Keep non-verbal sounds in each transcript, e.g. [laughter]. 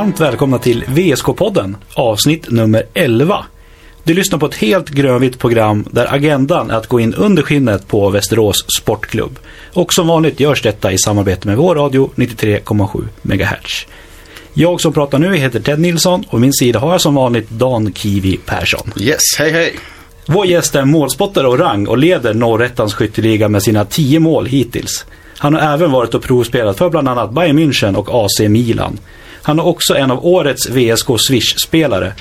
varmt välkomna till VSK-podden, avsnitt nummer 11. Du lyssnar på ett helt grönvitt program där agendan är att gå in under skinnet på Västerås Sportklubb. Och som vanligt görs detta i samarbete med vår radio 93,7 MHz. Jag som pratar nu heter Ted Nilsson och min sida har jag som vanligt Dan Kiwi Persson. Yes, hej hej! Vår gäst är målspottare och rang och leder Norrättans skytteliga med sina 10 mål hittills. Han har även varit och provspelat för bland annat Bayern München och AC Milan. Han är också en av årets VSK Swish-spelare.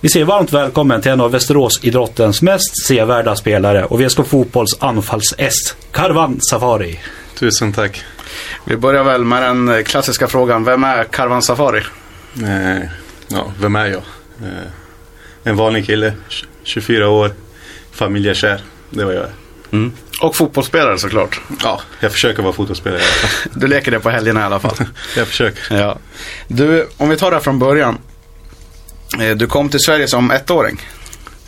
Vi säger varmt välkommen till en av Västerås idrottens mest sevärda spelare och VSK Fotbolls anfalls-S, Karvan Safari. Tusen tack. Vi börjar väl med den klassiska frågan. Vem är Karvan Safari? Eh, ja, vem är jag? Eh, en vanlig kille, 24 år, familjekär. Det var jag. Mm. Och fotbollsspelare såklart. Ja, jag försöker vara fotbollsspelare. Du leker det på helgerna i alla fall. [laughs] jag försöker. Ja. Du, om vi tar det här från början. Eh, Du kom till Sverige som ettåring.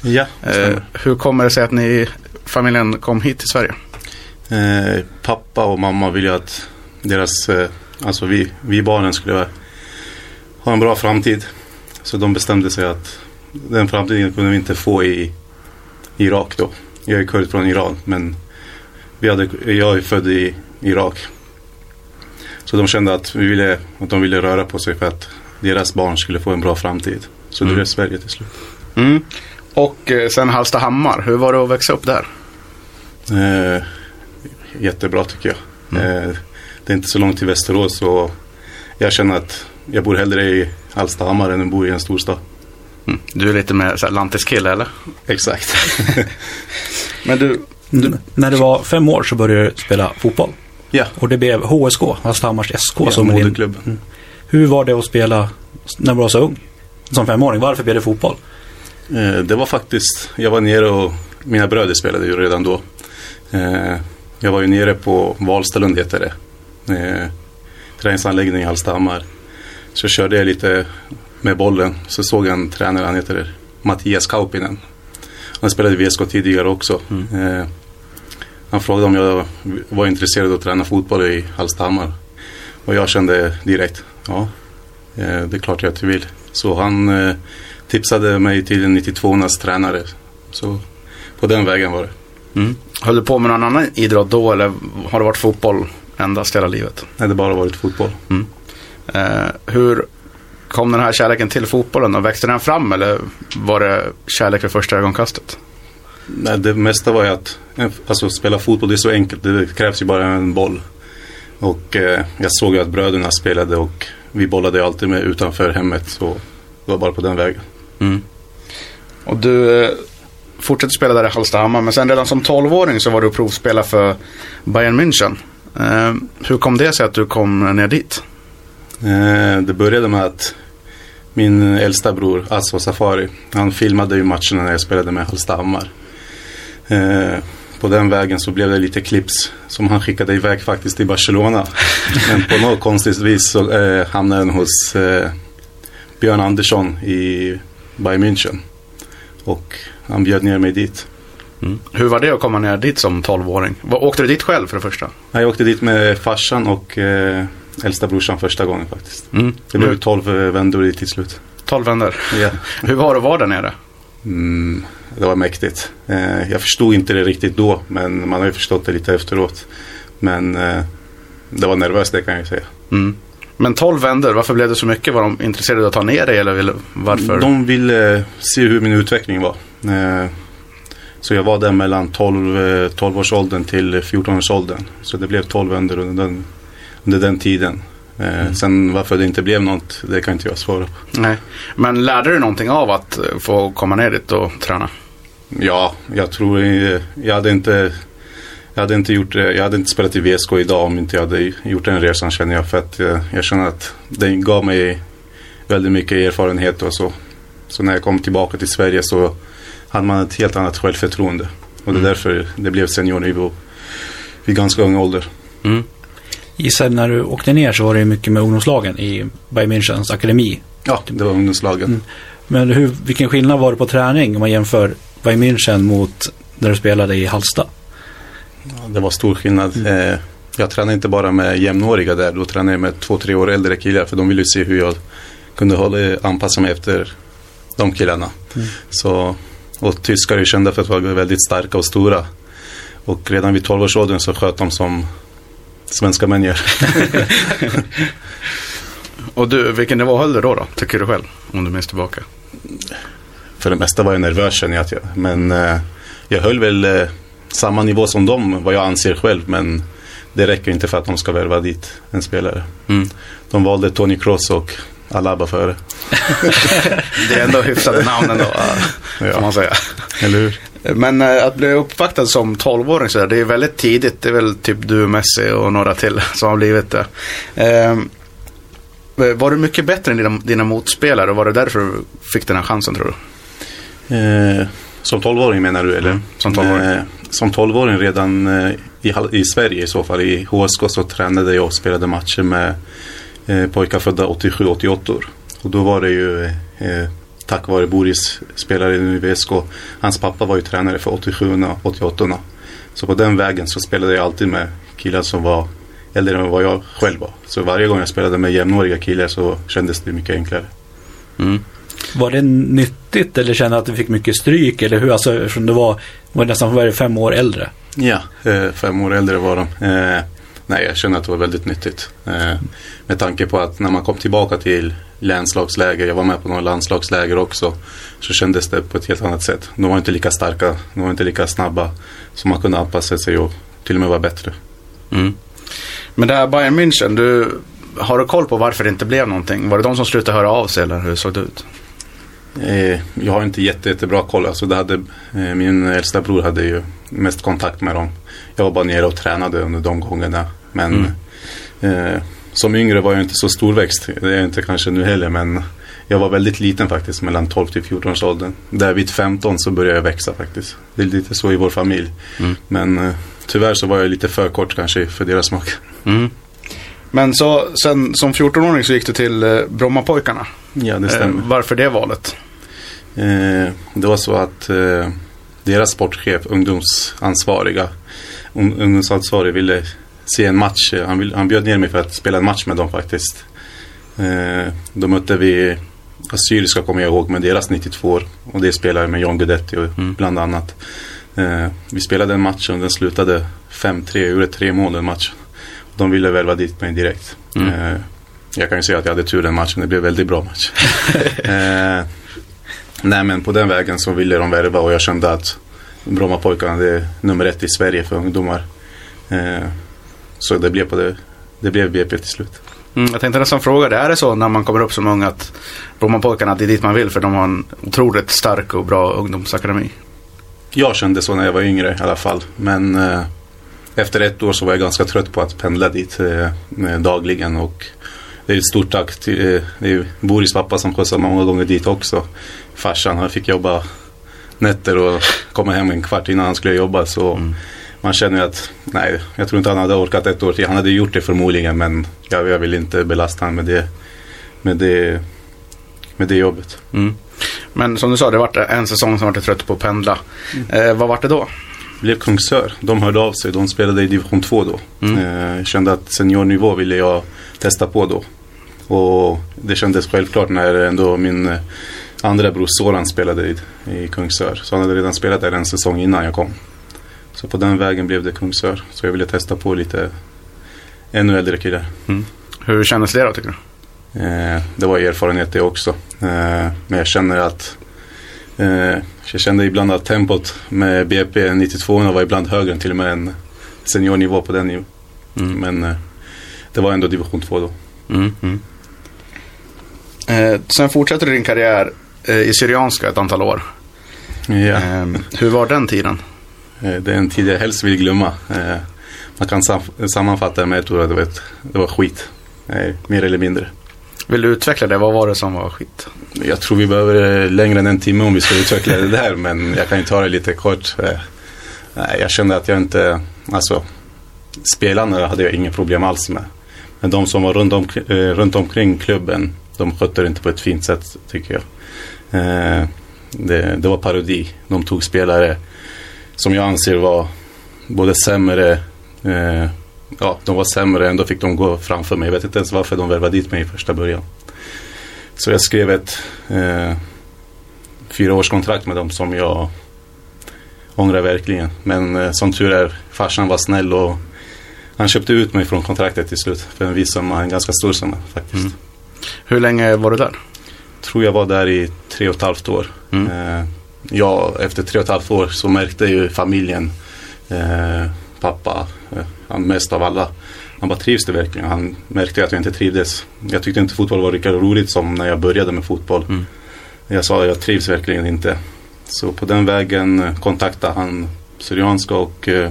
Ja, Eh, stämmer. hur kommer det sig att ni, familjen kom hit till Sverige? eh, pappa och mamma ville att deras, eh, alltså vi, vi barnen skulle ha en bra framtid. Så de bestämde sig att den framtiden kunde vi inte få i Irak då. Jag är kurd från Iran men vi hade, jag är född i Irak. Så de kände att, vi ville, att de ville röra på sig för att deras barn skulle få en bra framtid. Så det Mm. blev Sverige till slut. Mm. Och eh, sen Hallstahammar. Hur var det att växa upp där? Eh, jättebra tycker jag. Eh, det är inte så långt till Västerås och jag känner att jag bor hellre i Hallstahammar än att bo i en storstad. Mm. Du är lite mer så här lantiskille eller? Exakt. [laughs] Men du, Mm. När du var fem år så började du spela fotboll. ja, Och det blev HSK, Hallstahammars SK. ja som din- moderklubb. Mm. Hur var det att spela när du var så ung? Som femåring. Varför blev det fotboll? Eh, det var faktiskt, jag var nere och mina bröder spelade ju redan då. Eh, jag var ju nere på Valstalund heter det. Eh, träningsanläggning i Hallstahammar. Så körde jag lite med bollen. Så såg jag en tränare, han heter Mattias Kaupinen. Han spelade i VSK tidigare också. Eh, han frågade om jag var intresserad av att träna fotboll i Hallstahammar. Och jag kände direkt, ja, eh, det är klart jag vill. Så han eh, tipsade mig till en 92-ornas tränare. Så på den vägen var det. mm. höll du på med någon annan idrott då eller har det varit fotboll endast hela livet? Nej, det bara varit fotboll. Eh, hur kom den här kärleken till fotbollen och växte den fram eller var det kärlek vid första ögonkastet? Nej, det mesta var ju att alltså, spela fotboll, det är så enkelt. Det krävs ju bara en boll. Och eh, jag såg ju att bröderna spelade och vi bollade ju alltid med utanför hemmet. Så det var bara på den vägen. Och du eh, fortsatte spela där i Hallstahammar men sen redan som 12-åring så var du provspelare för Bayern München. Eh, hur kom det sig att du kom ner dit? Eh, det började med att min äldsta bror Aswa Safari, han filmade ju matcherna när jag spelade med Hallstahammar. Eh, på den vägen så blev det lite clips som han skickade iväg faktiskt till Barcelona. [laughs] Men på något konstigt vis så eh, hamnade den hos eh, Björn Andersson i Bayern München. Och han bjöd ner mig dit. Hur var det att komma ner dit som 12-åring? Vad- Åkte du dit själv för det första? Jag åkte dit med farsan och eh, äldsta brorsan första gången faktiskt. Mm. Det blev 12 vändor dit till slut. 12 vänner. Ja. [laughs] Hur var det att vara där nere? Mm, det var mäktigt. Eh, jag förstod inte det riktigt då, men man har ju förstått det lite efteråt. Men eh, det var nervöst, det kan jag säga. Mm. Men 12 vänder, varför blev det så mycket? Var de intresserade av att ta ner dig eller ville, varför? De ville se hur min utveckling var. Eh, så jag var där mellan 12, eh, 12-årsåldern till 14-årsåldern. Så det blev 12 vändor under den, under den tiden. Eh, Sen varför det inte blev något, det kan inte jag svara på. Nej. Men lärde du någonting av att eh, få komma ner dit och träna? Ja, jag tror eh, jag hade inte jag hade inte gjort. Jag hade inte spelat i VSK idag om inte jag hade gjort den resan känner jag. För att eh, jag känner att det gav mig väldigt mycket erfarenhet och så. Så när jag kom tillbaka till Sverige så hade man ett helt annat självförtroende. Och det är därför det blev seniornivå vid ganska ung ålder. Mm. Gissar när du åkte ner så var det mycket med ungdomslagen i Bayern Münchens akademi. Ja, det var ungdomslagen. Mm. Men hur, vilken skillnad var det på träning om man jämför Bayern München mot när du spelade i Halsta? Ja, det var stor skillnad. Eh, jag tränade inte bara med jämnåriga där. Då tränade jag med två, tre år äldre killar. För de ville ju se hur jag kunde hålla, anpassa mig efter de killarna. Mm. Så, och tyskar är kända för att vara väldigt starka och stora. Och redan vid 12-årsåldern så sköt de som svenska män gör. [laughs] och du, vilken nivå höll du då, då, tycker du själv? Om du minns tillbaka. För det mesta var jag nervös känner jag. Men eh, jag höll väl eh, samma nivå som dem, vad jag anser själv. Men det räcker inte för att de ska värva dit en spelare. Mm. De valde Tony Kroos och Alaba före. [laughs] det är ändå hyfsade namn ändå, får man säga. Eller hur? Men äh, att bli uppvaktad som 12-åring så där, det är väldigt tidigt. Det är väl typ du, Messi och några till [laughs] som har blivit det. Äh, var du mycket bättre än dina, dina motspelare och var det därför du fick den här chansen tror du? Eh, som 12-åring menar du eller? Mm, som 12-åring. Eh, som 12-åring redan eh, i, i Sverige i så fall. I HSK så tränade jag och spelade matcher med eh, pojkar födda 87-88 Och då var det ju eh, tack vare Boris spelare i VSK. Hans pappa var ju tränare för 87 och 88 Så på den vägen så spelade jag alltid med killar som var äldre än vad jag själv var. Så varje gång jag spelade med jämnåriga killar så kändes det mycket enklare. Mm. Var det nyttigt eller kände att du fick mycket stryk? Eller hur? Alltså, eftersom du var, var nästan var fem år äldre. Ja, eh, fem år äldre var de. Eh, nej, jag kände att det var väldigt nyttigt. Eh, med tanke på att när man kom tillbaka till länslagsläger, jag var med på några landslagsläger också, så kändes det på ett helt annat sätt. De var inte lika starka, de var inte lika snabba, så man kunde anpassa sig och till och med vara bättre. Mm. Men det här Bayern München, du, har du koll på varför det inte blev någonting? Var det de som slutade höra av sig eller hur såg det ut? Eh, jag har inte jätte, jättebra koll. Alltså det hade, eh, min äldsta bror hade ju mest kontakt med dem. Jag var bara nere och tränade under de gångerna. Men mm. eh, som yngre var jag inte så storväxt. Det är jag inte kanske nu heller. Men jag var väldigt liten faktiskt mellan 12 till 14 års åldern. Där vid 15 så började jag växa faktiskt. Det är lite så i vår familj. Mm. Men eh, tyvärr så var jag lite för kort kanske för deras smak. Mm. Men så sen som 14-åring så gick du till eh, Brommapojkarna. Ja, det stämmer. Eh, varför det valet? Eh, det var så att eh, deras sportchef, ungdomsansvariga, ungdomsansvarig ville se en match. Han, vill, han bjöd ner mig för att spela en match med dem faktiskt. Eh, då mötte vi Assyriska kommer jag ihåg med deras 92 år. Och det spelade med John Guidetti och mm. bland annat. Eh, vi spelade en match och den slutade 5-3. Jag gjorde tre mål den matchen. De ville värva dit mig direkt. Mm. Eh, jag kan ju säga att jag hade tur den matchen. Det blev en väldigt bra match. [laughs] eh, nej men på den vägen så ville de värva och jag kände att Brommapojkarna är nummer ett i Sverige för ungdomar. Eh, så det blev, på det, det blev BP till slut. Mm, jag tänkte nästan fråga det. Är det så när man kommer upp som ung att Brommapojkarna, det är dit man vill för de har en otroligt stark och bra ungdomsakademi? Jag kände så när jag var yngre i alla fall. Men efter ett år så var jag ganska trött på att pendla dit eh, dagligen. Och det är ett stort tack till eh, det är Boris pappa som skjutsar många gånger dit också. Farsan, han fick jobba nätter och komma hem en kvart innan han skulle jobba. Så mm. man känner att, nej, jag tror inte han hade orkat ett år till. Han hade gjort det förmodligen men jag, jag vill inte belasta honom med det, med det, med det jobbet. Mm. Men som du sa, det var en säsong som var trött på att pendla. Mm. Eh, vad var det då? Blev Kungsör. De hörde av sig. De spelade i division 2 då. Mm. Eh, kände att seniornivå ville jag testa på då. Och det kändes självklart när ändå min eh, andra bror Soran spelade i, i Kungsör. Så han hade redan spelat där en säsong innan jag kom. Så på den vägen blev det Kungsör. Så jag ville testa på lite ännu äldre killar. Mm. Hur kändes det då tycker du? Eh, det var erfarenhet det också. Eh, men jag känner att eh, jag kände ibland att tempot med BP 92 var ibland högre än till och med en seniornivå på den nivån. Mm. Men eh, det var ändå division 2 då. Mm, mm. Eh, sen fortsätter du din karriär eh, i Syrianska ett antal år. Ja. Eh, hur var den tiden? Eh, det är en tid jag helst vill glömma. Eh, man kan sam sammanfatta det med ett ord, det var, det var skit. mer eller mindre. Vill du utveckla det? Vad var det som var skit? Jag tror vi behöver eh, längre än en timme om vi ska utveckla det där. Men jag kan ju ta det lite kort. Eh. Jag kände att jag inte, alltså spelarna hade jag inga problem alls med. Men de som var runt, om, eh, runt omkring klubben, de skötte det inte på ett fint sätt tycker jag. Det, det, var parodi. De tog spelare som jag anser var både sämre, ja de var sämre, ändå fick de gå framför mig. Jag vet inte ens varför de värvade dit mig i första början. Så jag skrev ett eh, fyraårskontrakt med dem som jag ångrar verkligen. Men eh, som tur är, farsan var snäll och han köpte ut mig från kontraktet till slut. För en viss summa, en ganska stor summa faktiskt. Mm. Hur länge var du där? Tror jag var där i tre och ett halvt år. Mm. Eh, ja, efter tre och ett halvt år så märkte ju familjen, eh, pappa, eh, han mest av alla, han bara trivs det verkligen. Han märkte att jag inte trivdes. Jag tyckte inte fotboll var lika roligt som när jag började med fotboll. Mm. Jag sa jag trivs verkligen inte. Så på den vägen eh, kontaktade han Syrianska och eh,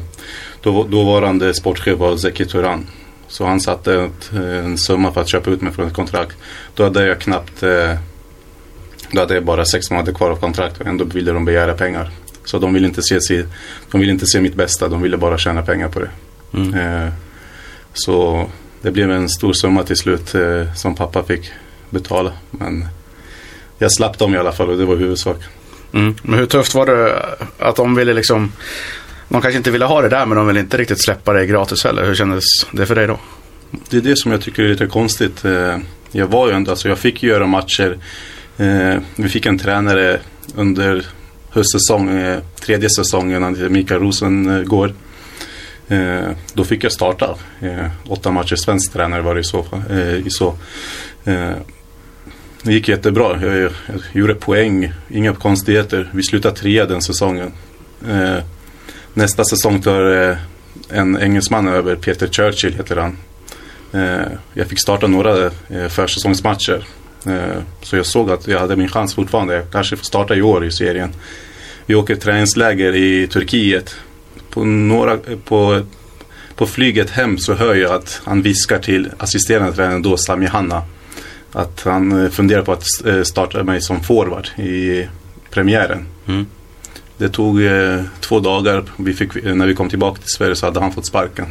då, dåvarande sportchef var Zeki Turan. Så han satte ett, en summa för att köpa ut mig från ett kontrakt. Då hade jag knappt, då hade jag bara sex månader kvar av kontrakt och ändå ville de begära pengar. Så de ville inte se, si- de ville inte se mitt bästa, de ville bara tjäna pengar på det. Mm. Eh, så det blev en stor summa till slut eh, som pappa fick betala. Men jag slapp dem i alla fall och det var huvudsak. Mm. Men hur tufft var det att de ville liksom de kanske inte ville ha det där men de ville inte riktigt släppa det gratis heller. Hur kändes det för dig då? Det är det som jag tycker är lite konstigt. Eh, Jag var ju ändå, alltså jag fick göra matcher. Eh, Vi fick en tränare under höstsäsong, eh, tredje säsongen, när Mikael Rosengård. Eh, eh, Då fick jag starta. Eh, Åtta matcher, svensk tränare var det i så fall. eh, i så. Eh, Det gick jättebra. Jag, jag gjorde poäng, inga konstigheter. Vi slutade trea den säsongen. Eh, Nästa säsong tar eh, en engelsman över, Peter Churchill heter han. Eh, Jag fick starta några eh, försäsongsmatcher. Eh, Så jag såg att jag hade min chans fortfarande. Jag kanske får starta i år i serien. Vi åker träningsläger i Turkiet. På, några, på, på flyget hem så hör jag att han viskar till assisterande tränaren då, Sami Hanna. Att han eh, funderar på att eh, starta mig som forward i premiären. Mm. Det tog två dagar. Vi fick, när vi kom tillbaka till Sverige så hade han fått sparken.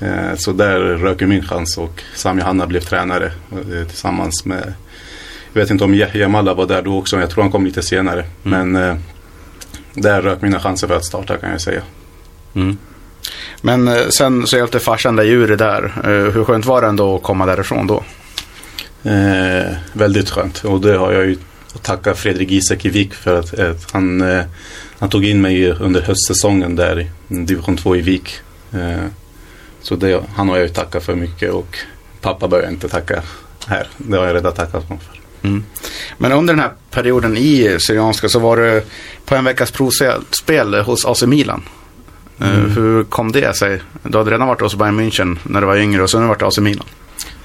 Eh, så där rök ju min chans och Sami Hanna blev tränare eh, tillsammans med Jag vet inte om Yahya Malla var där då också. Jag tror han kom lite senare. Men eh, där rök mina chanser för att starta kan jag säga. Mm. Men eh, sen så hjälpte farsan dig ur det där. Eh, Hur skönt var det ändå att komma därifrån då? Eh, väldigt skönt. Och det har jag ju att tacka Fredrik Isak i Vik för att, att han, eh, han tog in mig under höstsäsongen där i division 2 i Vik. Så det, han har jag ju tackat för mycket och pappa bör jag inte tacka här. Det har jag redan tackat honom för. Mm. Men under den här perioden i Syrianska så var du på en veckas provspel hos AC Milan. Eh, Mm. Hur kom det sig? Du hade redan varit hos Bayern München när du var yngre och sen har du varit AC Milan.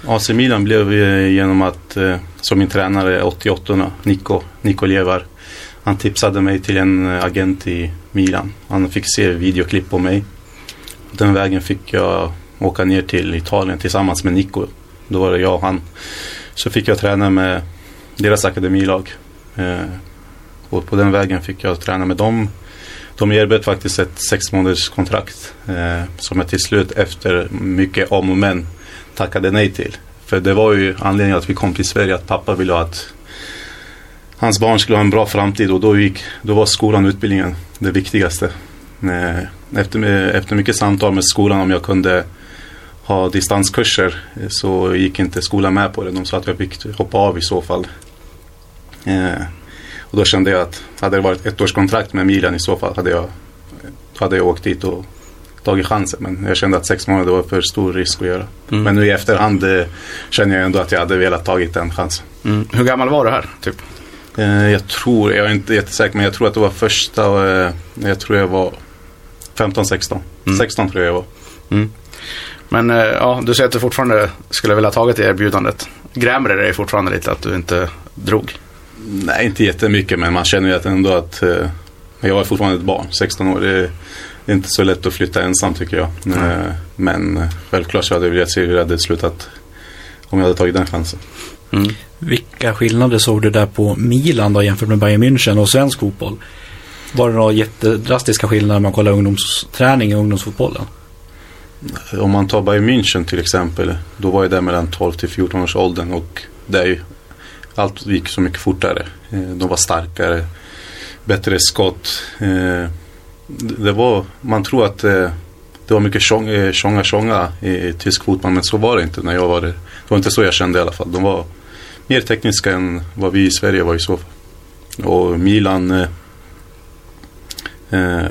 AC Milan blev genom att, eh, som min tränare 88 Nico, Nico Levar. Han tipsade mig till en agent i Milan. Han fick se videoklipp på mig. Den vägen fick jag åka ner till Italien tillsammans med Nico. Då var det jag och han. Så fick jag träna med deras akademilag. Eh, och på den vägen fick jag träna med dem. De erbjöd faktiskt ett sex månaders kontrakt. Eh, som jag till slut efter mycket om och men tackade nej till. För det var ju anledningen att vi kom till Sverige att pappa ville att hans barn skulle ha en bra framtid och då, gick, då var skolan och utbildningen det viktigaste. Eh, Efter, efter mycket samtal med skolan om jag kunde ha distanskurser eh, så gick inte skolan med på det. De sa att jag fick hoppa av i så fall. Eh, Och då kände jag att hade det varit ett års kontrakt med Milan i så fall hade jag, hade jag åkt dit och tagit chansen. Men jag kände att sex månader var för stor risk att göra. Mm. Men nu i efterhand eh, känner jag ändå att jag hade velat tagit den chansen. Mm. Hur gammal var du här? Typ? Eh, jag tror, jag är inte jättesäker, men jag tror att det var första, eh, jag tror jag var 15-16. Mm. 16 tror jag jag var. Men eh, ja, du säger att du fortfarande skulle vilja ha tagit det erbjudandet. Grämer det dig fortfarande lite att du inte drog? Nej, inte jättemycket, men man känner ju att ändå att eh, jag är fortfarande ett barn, 16 år. Det är, det är inte så lätt att flytta ensam tycker jag. Mm. Eh, men självklart så hade jag velat se hur det hade slutat om jag hade tagit den chansen. Mm. Vilka skillnader såg du där på Milan då jämfört med Bayern München och svensk fotboll? Var det några jättedrastiska skillnader när man kollar ungdomsträning i ungdomsfotbollen? Om man tar Bayern München till exempel, då var jag där mellan 12 till 14 års åldern och där ju allt gick så mycket fortare. Eh, de var starkare, bättre skott. Eh, det var, man tror att eh, det var mycket tjonga tjonga i i tysk fotboll men så var det inte när jag var där. Det var inte så jag kände i alla fall. De var mer tekniska än vad vi i Sverige var i så fall. Och Milan, eh,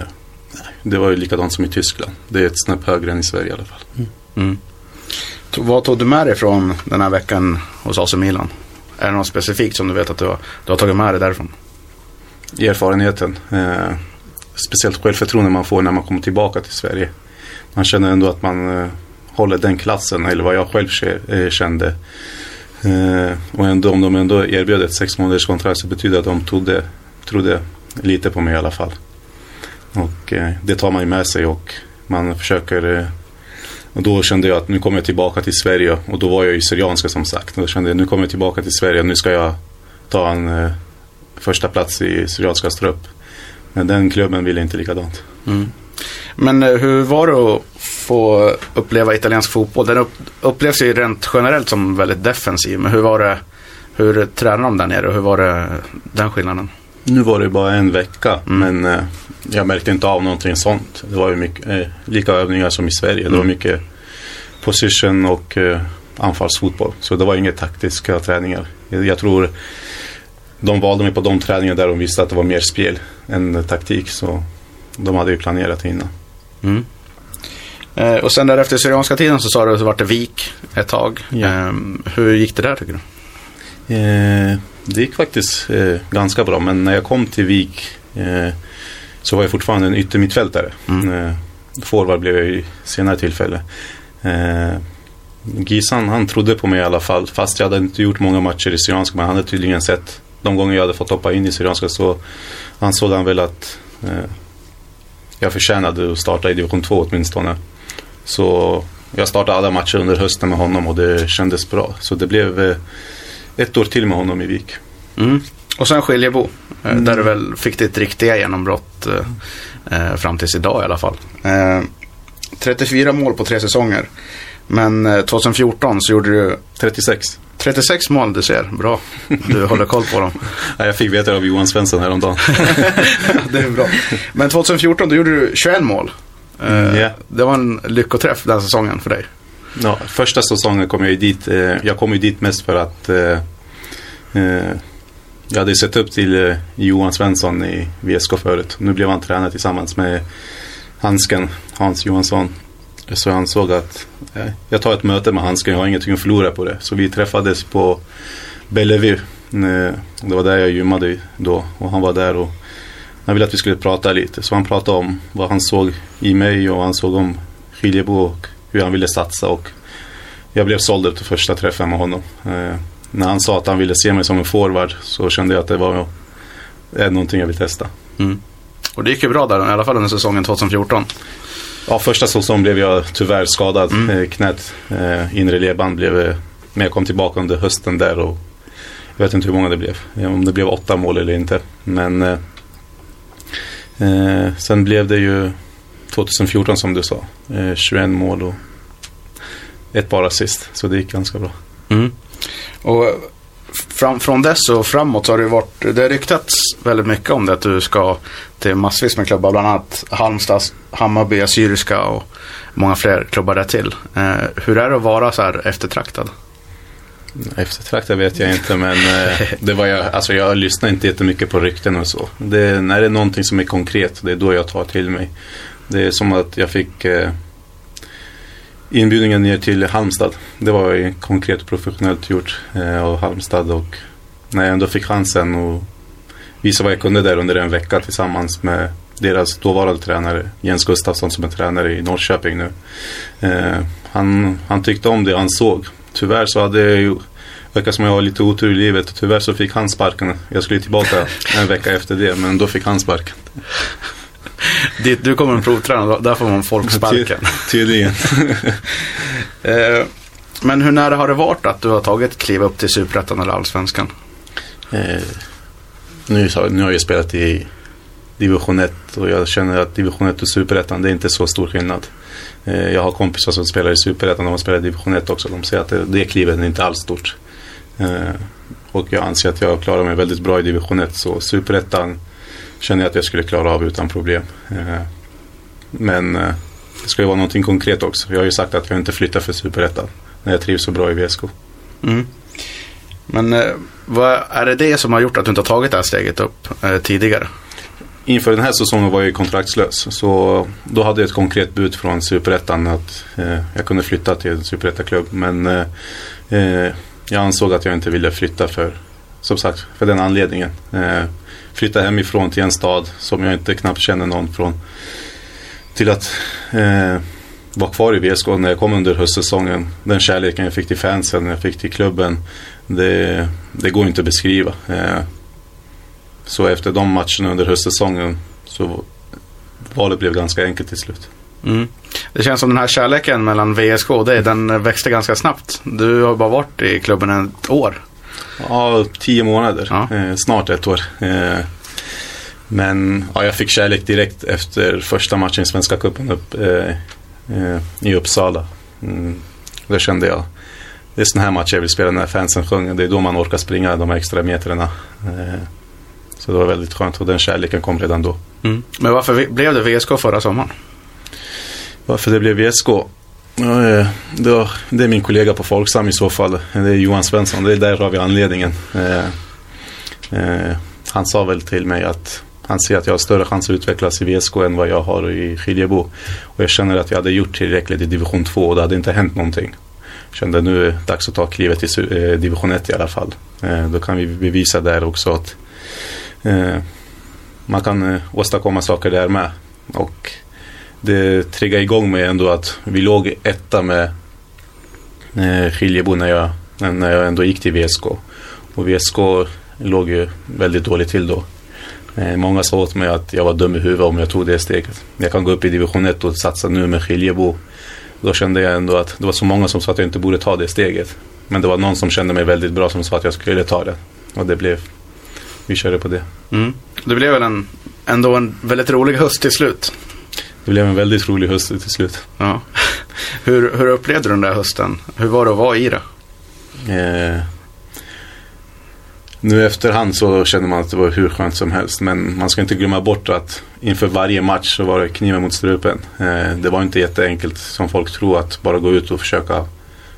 det var ju likadant som i Tyskland. Det är ett snäpp högre än i Sverige i alla fall. Mm. Vad tog du med dig från den här veckan hos AC Milan? Är det något specifikt som du vet att du har, du har tagit med dig därifrån? Erfarenheten. Eh, speciellt självförtroende man får när man kommer tillbaka till Sverige. Man känner ändå att man eh, håller den klassen, eller vad jag själv eh, kände. Eh, och ändå, om de ändå erbjöd ett sex månaders kontrakt så betyder det att de trodde, trodde lite på mig i alla fall. Och eh, det tar man ju med sig och man försöker eh, och då kände jag att nu kommer jag tillbaka till Sverige och då var jag ju Syrianska som sagt. Och då kände jag nu kommer jag tillbaka till Sverige nu ska jag ta en eh, första plats i Syrianska trupp. Men den klubben ville inte likadant. Mm. Men eh, hur var det att få uppleva italiensk fotboll? Den upplevs ju rent generellt som väldigt defensiv. Men hur var det, hur tränade de där nere och hur var det den skillnaden? Nu var det bara en vecka mm. men eh, jag märkte inte av någonting sånt. Det var ju mycket, eh, lika övningar som i Sverige. Mm. Det var mm. mycket position och eh, anfallsfotboll. Så det var inga taktiska träningar. Jag, jag tror de valde mig på de träningar där de visste att det var mer spel än taktik. Så de hade ju planerat innan. Mm. Eh, och sen därefter Syrianska tiden så sa du att det vart Vik ett tag. Ja. Eh, hur gick det där tycker du? Det gick faktiskt eh, ganska bra men när jag kom till Vik eh, så var jag fortfarande en yttermittfältare. Mm. Eh, forward blev jag i senare tillfälle. Eh, Gisan han trodde på mig i alla fall fast jag hade inte gjort många matcher i Syrianska men han hade tydligen sett de gånger jag hade fått hoppa in i Syrianska så ansåg han väl att eh, jag förtjänade att starta i division 2 åtminstone. Så jag startade alla matcher under hösten med honom och det kändes bra. Så det blev eh, ett år till med honom i Vik. Mm. Och sen Skiljebo, eh, mm. där du väl fick ditt riktiga genombrott eh, eh fram tills idag i alla fall. Eh, 34 mål på tre säsonger. Men 2014 så gjorde du 36. 36 mål, du ser. Bra. Du håller koll på dem. [laughs] jag fick veta det av Johan Svensson häromdagen. [laughs] det är bra. Men 2014 då gjorde du 21 mål. Mm, yeah. Det var en lyckoträff den säsongen för dig. Ja, första säsongen kom jag ju dit. Eh, jag kom ju dit mest för att eh, eh, jag hade sett upp till eh, Johan Svensson i VSK förut. Nu blev han tränare tillsammans med Hansken, Hans Johansson. Så jag ansåg att eh, jag tar ett möte med Hansken, jag har ingenting att förlora på det. Så vi träffades på Bellevue. Eh, det var där jag gymmade då och han var där och han ville att vi skulle prata lite. Så han pratade om vad han såg i mig och han såg om Skiljebo och hur han ville satsa. Och jag blev såld efter första träffen med honom. Eh, när han sa att han ville se mig som en forward så kände jag att det var eh, någonting jag vill testa. Mm. Och det gick ju bra där, i alla fall under säsongen 2014. Ja, första säsongen blev jag tyvärr skadad. Mm. Eh, knät, eh, inre ledband blev, eh, men jag kom tillbaka under hösten där och jag vet inte hur många det blev. Om det blev åtta mål eller inte. Men eh, eh sen blev det ju 2014 som du sa. Eh, 21 mål och ett bara assist. Så det gick ganska bra. Mm. Och fram, från dess och framåt så har det varit, det har ryktats väldigt mycket om det att du ska till massvis med klubbar, bland annat Halmstad, Hammarby, Assyriska och många fler klubbar där till. Eh, hur är det att vara så här eftertraktad? Eftertraktad vet jag inte men eh, det var jag, alltså jag lyssnar inte jättemycket på rykten och så. Det, när det är någonting som är konkret, det är då jag tar till mig. Det är som att jag fick eh, inbjudningen ner till Halmstad. Det var ju konkret och professionellt gjort eh, av Halmstad och när jag ändå fick chansen och visa vad jag kunde där under en vecka tillsammans med deras dåvarande tränare Jens Gustafsson som är tränare i Norrköping nu. Eh, han, han tyckte om det han såg. Tyvärr så hade jag ju verkar som jag har lite otur i livet. Tyvärr så fick han sparken. Jag skulle tillbaka en vecka efter det men då fick han sparken. Dit du kommer en provträna, där får man folk sparken. Tydligen. [laughs] Eh, men hur nära har det varit att du har tagit ett kliv upp till Superettan eller Allsvenskan? Eh, nu, nu har jag spelat i division 1 och jag känner att division 1 och Superettan det är inte så stor skillnad. Eh, jag har kompisar som spelar i Superettan och de spelar i division 1 också. De säger att det, det klivet är inte alls stort. och jag anser att jag klarar mig väldigt bra i division 1 så Superettan känner jag att jag skulle klara av utan problem. Eh, men eh, det skulle vara någonting konkret också. Jag har ju sagt att jag inte flyttar för Superettan när jag trivs så bra i VSK. Mm. Men eh, vad är det det som har gjort att du inte har tagit det här steget upp tidigare? Inför den här säsongen var jag ju kontraktslös. Så då hade jag ett konkret bud från Superettan att jag kunde flytta till en Superettaklubb. Men jag ansåg att jag inte ville flytta för, som sagt, för den anledningen. Flytta hemifrån till en stad som jag inte knappt känner någon från. Till att eh, vara kvar i VSK när jag kom under höstsäsongen. Den kärleken jag fick till fansen, jag fick till klubben. Det, det går inte att beskriva. Eh, så efter de matcherna under höstsäsongen så valet blev ganska enkelt till slut. Mm. Det känns som den här kärleken mellan VSK och dig, den växte ganska snabbt. Du har bara varit i klubben ett år. Ja, tio månader. Ja. Eh, snart ett år. Eh, men ja, jag fick kärlek direkt efter första matchen i Svenska cupen upp, eh, eh, i Uppsala. Mm, då kände jag, det är sån här match jag vill spela när fansen sjunger. Det är då man orkar springa de här extra metrarna. Eh, så det var väldigt skönt och den kärleken kom redan då. Mm. Men varför blev det VSK förra sommaren? Varför det blev VSK? Ja, eh, det, var, det är min kollega på Folksam i så fall. Det är Johan Svensson. Det är där har vi anledningen. Eh, eh, han sa väl till mig att han ser att jag har större chans att utvecklas i VSK än vad jag har i Skiljebo. Och jag känner att jag hade gjort tillräckligt i division 2 och det hade inte hänt någonting. Jag kände nu är det dags att ta klivet till division 1 i alla fall. Då kan vi bevisa där också att man kan åstadkomma saker där med. Och det triggade igång mig ändå att vi låg etta med eh, Skiljebo när jag, när jag ändå gick till VSK. Och VSK låg ju väldigt dåligt till då. Eh, många sa åt mig att jag var dum i huvudet om jag tog det steget. Jag kan gå upp i division 1 och satsa nu med Skiljebo. Då kände jag ändå att det var så många som sa att jag inte borde ta det steget. Men det var någon som kände mig väldigt bra som sa att jag skulle ta det. Och det blev, vi körde på det. Mm. Det blev väl en, ändå en väldigt rolig höst till slut. Det blev en väldigt rolig höst till slut. Ja. hur, hur upplevde du den där hösten? Hur var det att vara i det? Eh, nu efterhand så känner man att det var hur skönt som helst. Men man ska inte glömma bort att inför varje match så var det kniven mot strupen. Eh, det var inte jätteenkelt som folk tror att bara gå ut och försöka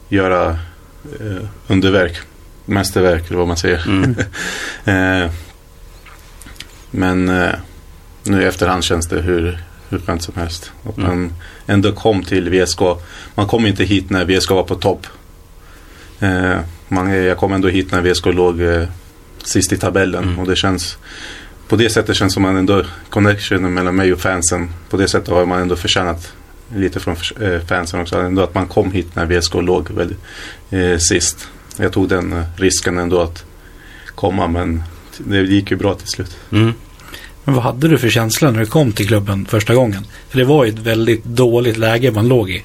göra eh, underverk. Mästerverk eller vad man säger. Mm. [laughs] eh, men eh, nu i efterhand känns det hur, hur skönt som helst. Att Mm. man ändå kom till VSK. Man kom inte hit när VSK var på topp. Eh, man, jag kom ändå hit när VSK låg eh, sist i tabellen. Mm. Och det känns på det sättet känns som man ändå connectionen mellan mig och fansen. På det sättet har man ändå förtjänat lite från eh, fansen också. Ändå att man kom hit när VSK låg väl, eh, sist. Jag tog den eh, risken ändå att komma men det gick ju bra till slut. Mm. Men vad hade du för känsla när du kom till klubben första gången? För det var ju ett väldigt dåligt läge man låg i.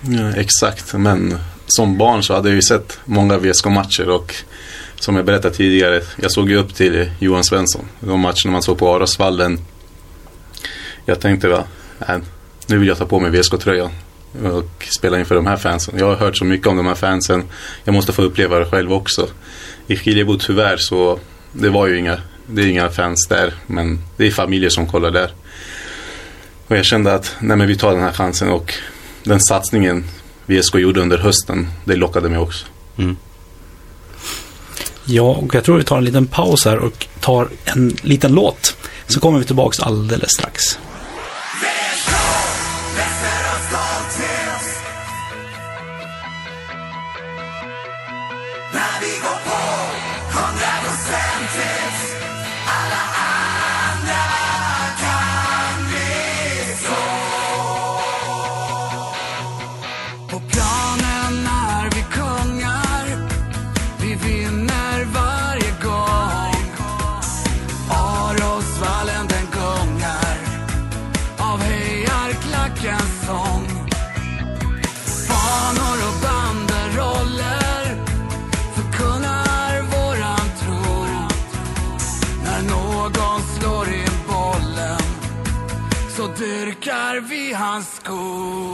Ja, exakt, men som barn så hade jag ju sett många VSK-matcher och som jag berättade tidigare, jag såg ju upp till Johan Svensson. De matcherna man såg på Arosvallen. Jag tänkte, va, nej, nu vill jag ta på mig VSK-tröjan och spela inför de här fansen. Jag har hört så mycket om de här fansen. Jag måste få uppleva det själv också. I Skiljebo tyvärr så, det var ju inga, det är inga fans där, men det är familjer som kollar där. Och jag kände att, nej men vi tar den här chansen och den satsningen VSK gjorde under hösten, det lockade mig också. Mm. Ja, och jag tror vi tar en liten paus här och tar en liten låt. Så kommer vi tillbaks alldeles strax. Dyrkar vi hans skor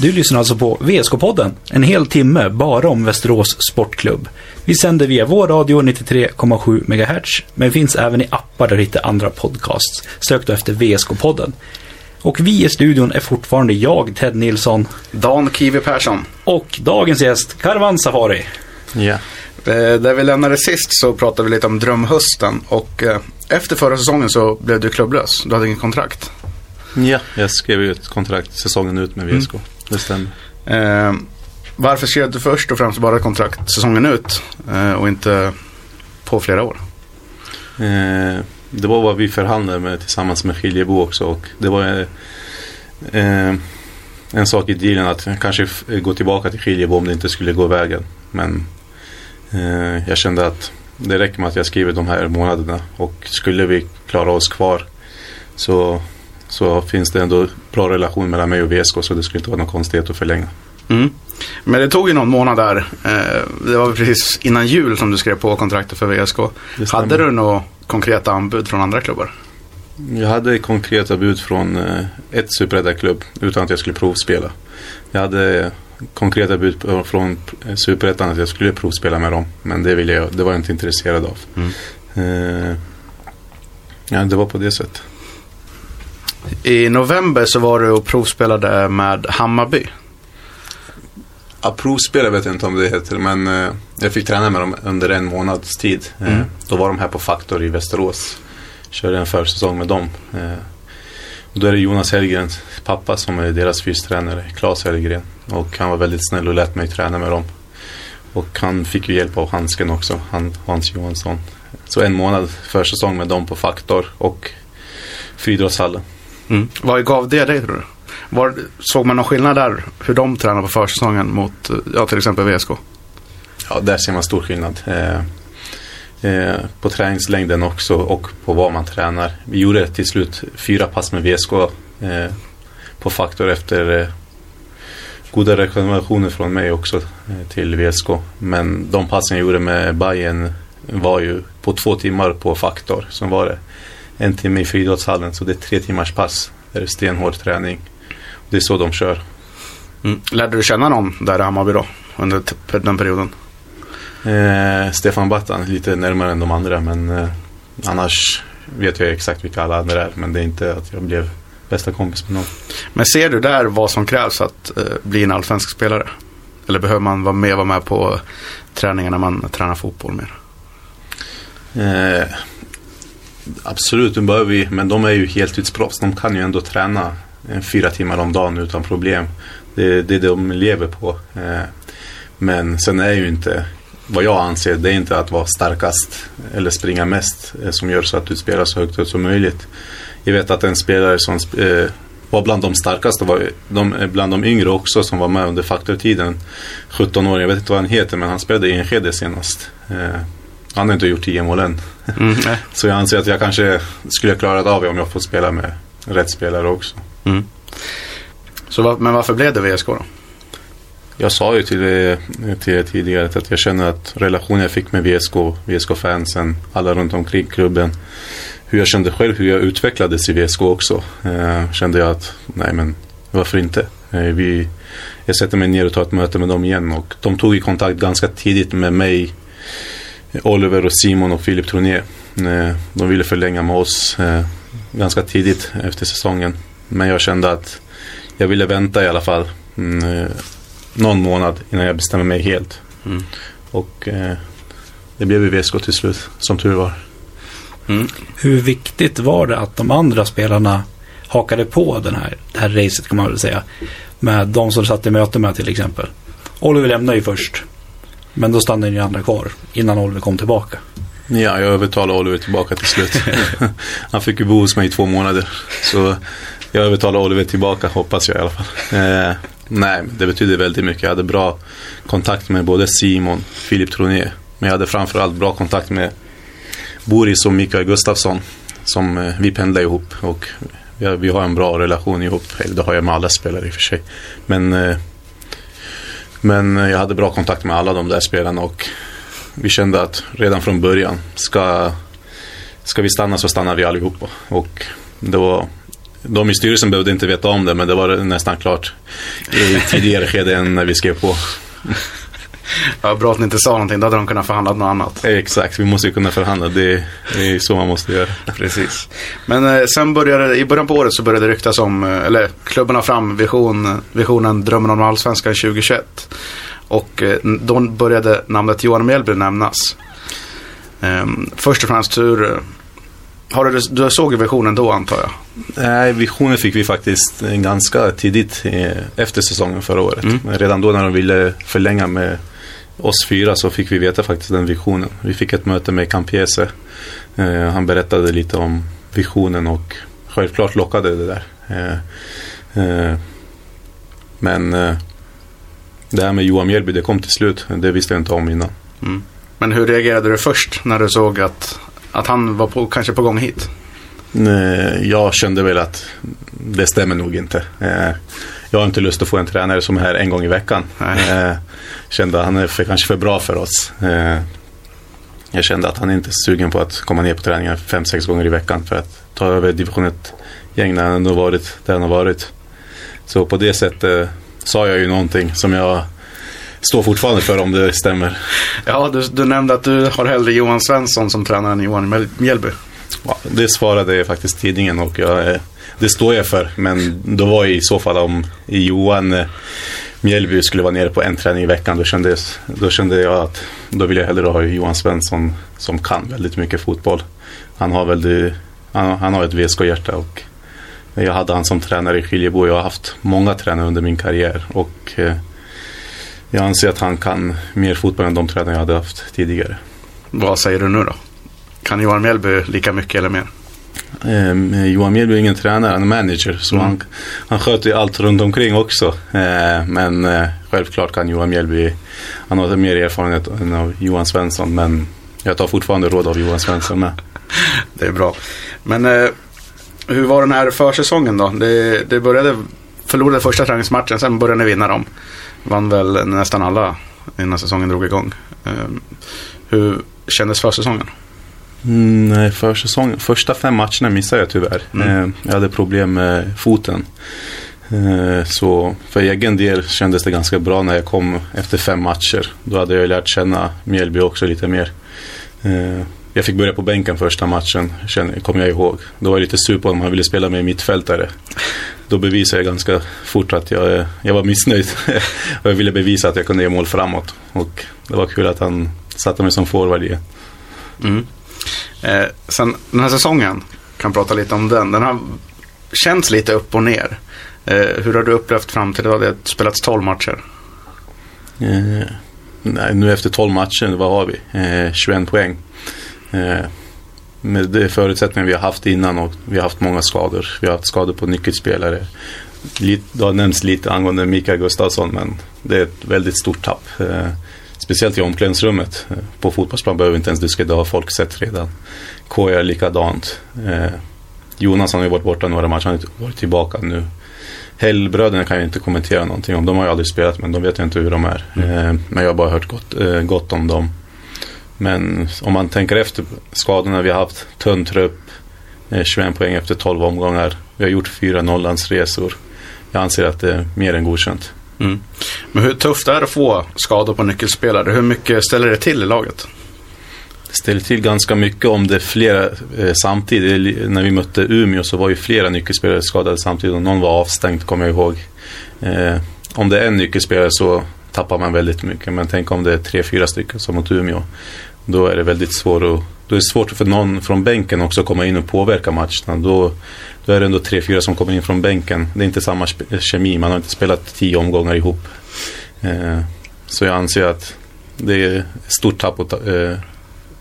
Du lyssnar alltså på VSK-podden, en hel timme bara om Västerås Sportklubb. Vi sänder via vår radio 93,7 MHz, men finns även i appar där du hittar andra podcasts. Sök då efter VSK-podden. Och vi i studion är fortfarande jag, Ted Nilsson, Dan Kiwi Persson. och dagens gäst, Karvan Safari. Ja. Eh, där vi lämnade sist så pratade vi lite om drömhösten och eh, efter förra säsongen så blev du klubblös. Du hade inget kontrakt. ja, jag skrev ju ett kontrakt säsongen ut med VSK. Det stämmer. Eh, varför skrev du först och främst bara kontrakt säsongen ut eh, och inte på flera år? Eh, det var vad vi förhandlade med tillsammans med Skiljebo också och det var eh, en sak i dealen att kanske gå tillbaka till Skiljebo om det inte skulle gå vägen. Men eh, jag kände att det räcker med att jag skriver de här månaderna och skulle vi klara oss kvar så, så finns det ändå bra relation mellan mig och VSK så det skulle inte vara någon konstighet att förlänga. Mm. Men det tog ju någon månad där. Eh, det var precis innan jul som du skrev på kontraktet för VSK. Hade du några konkreta anbud från andra klubbar? Jag hade konkreta bud från eh, ett superettaklubb utan att jag skulle provspela. Jag hade konkreta bud från superettan att jag skulle provspela med dem. Men det, ville jag, det var jag inte intresserad av. Mm. Eh, ja, det var på det sättet. I november så var du och provspelade med Hammarby. Ja, provspela vet jag inte om det heter, men eh, jag fick träna med dem under en månads tid. Eh, Mm. Då var de här på Faktor i Västerås. Körde en försäsong med dem. Eh, och då är det Jonas Hellgrens pappa som är deras fystränare, Claes Hellgren. Och han var väldigt snäll och lät mig träna med dem. Och han fick ju hjälp av handsken också, han, Hans Johansson. Så en månad försäsong med dem på Faktor och Friidrottshallen. Mm. Vad gav det dig tror du? Var, såg man någon skillnad där hur de tränar på försäsongen mot eh, ja, till exempel VSK? Ja, där ser man stor skillnad. Eh, eh, på träningslängden också och på vad man tränar. Vi gjorde till slut fyra pass med VSK eh, på Faktor efter eh, goda rekommendationer från mig också eh, till VSK. Men de passen jag gjorde med Bayern var ju på två timmar på Faktor. Som var det en timme i friidrottshallen. Så det är tre timmars pass. Det är stenhård träning. Det är så de kör. Mm. Lärde du känna någon där i Hammarby då? Under den perioden? Eh, Stefan Battan, lite närmare än de andra men eh, annars vet jag exakt vilka alla andra är men det är inte att jag blev bästa kompis med någon. Men ser du där vad som krävs att eh, bli en allsvensk spelare? Eller behöver man vara med, vara med på träningar när man tränar fotboll mer? Eh, absolut, de behöver vi, men de är ju heltidsproffs. De kan ju ändå träna eh, fyra timmar om dagen utan problem. Det, är det de lever på. Eh, men sen är ju inte, vad jag anser, det är inte att vara starkast eller springa mest eh, som gör så att du spelar så högt upp som möjligt. Jag vet att en spelare som var bland de starkaste, var de, bland de yngre också som var med under faktortiden. 17 år, jag vet inte vad han heter, men han spelade i Enskede senast. Eh, han har inte gjort 10 mål än. Mm. [laughs] Så jag anser att jag kanske skulle klarat av det om jag får spela med rätt spelare också. Mm. Så, men varför blev det VSK då? Jag sa ju till, er- till er tidigare att jag känner att relationen jag fick med VSK, VSK-fansen, alla runt omkring klubben, hur jag kände själv, hur jag utvecklades i VSK också, eh, kände jag att nej men varför inte? Eh, vi, jag sätter mig ner och tar ett möte med dem igen och de tog i kontakt ganska tidigt med mig, Oliver och Simon och Filip Troné. Eh, de ville förlänga med oss eh, ganska tidigt efter säsongen. Men jag kände att jag ville vänta i alla fall. Mm, eh, någon månad innan jag bestämmer mig helt. Mm. Och det blev ju VSK till slut, som tur var. Mm. Hur viktigt var det att de andra spelarna hakade på den här, det här racet kan man väl säga. Med de som satt i möte med till exempel. Oliver lämnade ju först. Men då stannade ju andra kvar innan Oliver kom tillbaka. Ja, jag övertalade Oliver tillbaka till slut. [laughs] Han fick ju bo hos mig i två månader. Så jag övertalade Oliver tillbaka, hoppas jag i alla fall. Eh, nej, det betyder väldigt mycket. Jag hade bra kontakt med både Simon, Filip Troné. Men jag hade framförallt bra kontakt med Boris och Mikael Gustafsson. Som eh, vi pendlar ihop och vi har, vi har en bra relation ihop. Eller det har jag med alla spelare i och för sig. Men, eh, men jag hade bra kontakt med alla de där spelarna och vi kände att redan från början ska, ska vi stanna så stannar vi allihopa. Och det var de i styrelsen behövde inte veta om det, men det var nästan klart i tidigare skede än när vi skrev på. Ja, bra att ni inte sa någonting, då hade de kunnat förhandla något annat. Exakt, vi måste ju kunna förhandla. Det, det är så man måste göra. Precis. Men eh, sen började, i början på året så började det ryktas om, eh, eller klubben har fram vision, visionen Drömmen om Allsvenskan 2021. Och eh, då började namnet Johan Mjällby nämnas. Ehm, först och främst, hur, eh, har du, du såg visionen då antar jag? Nej, visionen fick vi faktiskt ganska tidigt eh, efter säsongen förra året. Mm. Men Redan då när de ville förlänga med oss fyra så fick vi veta faktiskt den visionen. Vi fick ett möte med Campiese. Eh, han berättade lite om visionen och självklart lockade det där. Eh, eh, men det här med Johan Mjällby, det kom till slut. Det visste jag inte om innan. Mm. Men hur reagerade du först när du såg att, att han var på, kanske på gång hit? Jag kände väl att det stämmer nog inte. Eh, Jag har inte lust att få en tränare som är här en gång i veckan. Eh, Kände att han är för, kanske för bra för oss. Eh, Jag kände att han inte är sugen på att komma ner på träningar fem, sex gånger i veckan för att ta över division 1-gäng när han ändå varit där han har varit. Så på det sättet sa jag ju någonting som jag står fortfarande för om det stämmer. Ja, du, du nämnde att du har hellre Johan Svensson som tränare än Johan Mjäl- Mjällby. Ja, det svarade faktiskt tidningen och jag, eh, det står jag för. Men då var i så fall om Johan eh, Mjällby skulle vara nere på en träning i veckan då kände, då kände jag att då vill jag hellre ha Johan Svensson som kan väldigt mycket fotboll. Han har, väldigt, han, han har ett VSK-hjärta och jag hade han som tränare i Skiljebo. Jag har haft många tränare under min karriär och eh, jag anser att han kan mer fotboll än de tränare jag hade haft tidigare. Vad säger du nu då? Kan Johan Mjällby lika mycket eller mer? Eh, Johan Mjällby är ingen tränare, han är manager. Så Mm. han, han sköter ju allt runt omkring också. Eh, men eh, självklart kan Johan Mjällby, han har mer erfarenhet än av Johan Svensson. Men jag tar fortfarande råd av Johan Svensson med. [laughs] Det är bra. Men eh, hur var den här försäsongen då? Det, det började, förlorade första träningsmatchen, sen började ni vinna dem. Vann väl nästan alla innan säsongen drog igång. Eh, hur kändes försäsongen? Mm, nej, försäsongen, första fem matcherna missade jag tyvärr. Mm. Eh, jag hade problem med foten. Eh, så för egen del kändes det ganska bra när jag kom efter fem matcher. Då hade jag lärt känna Mjällby också lite mer. Eh, jag fick börja på bänken första matchen, kommer jag ihåg. Då var jag lite sur på honom, han ville spela med mittfältare. Då bevisade jag ganska fort att jag, jag var missnöjd. [laughs] och jag ville bevisa att jag kunde ge mål framåt. Och det var kul att han satte mig som forward igen. Mm. Eh, sen den här säsongen, kan prata lite om den. Den har känts lite upp och ner. Eh, hur har du upplevt fram till idag? Det har spelats 12 matcher. Eh, nej, nu efter 12 matcher, vad har vi? Eh, 21 poäng. Eh, med de förutsättningar vi har haft innan och vi har haft många skador. Vi har haft skador på nyckelspelare. Lite, det har nämnts lite angående Mikael Gustafsson men det är ett väldigt stort tapp. Eh, Speciellt i omklädningsrummet. Eh, på fotbollsplan behöver vi inte ens diskutera, det har folk sett redan. KR är likadant. Eh, Jonas han har ju varit borta några matcher, han har varit tillbaka nu. Hellbröderna kan jag inte kommentera någonting om. De har ju aldrig spelat men de vet jag inte hur de är. Eh, men jag har bara hört gott, gott om dem. Men om man tänker efter skadorna vi har haft. Tunn trupp. Eh, 21 poäng efter 12 omgångar. Vi har gjort fyra Norrlandsresor. Jag anser att det är mer än godkänt. Mm. Men hur tufft är det att få skador på nyckelspelare? Hur mycket ställer det till i laget? Det ställer till ganska mycket om det är flera eh, samtidigt. När vi mötte Umeå så var ju flera nyckelspelare skadade samtidigt och någon var avstängd kommer jag ihåg. Eh, om det är en nyckelspelare så tappar man väldigt mycket. Men tänk om det är tre, fyra stycken som mot Umeå. Då är det väldigt svårt att, då är det svårt för någon från bänken också att komma in och påverka matcherna. Då, då är det ändå tre, fyra som kommer in från bänken. Det är inte samma kemi, man har inte spelat tio omgångar ihop. Eh, så jag anser att det är ett stort tapp att ta, eh,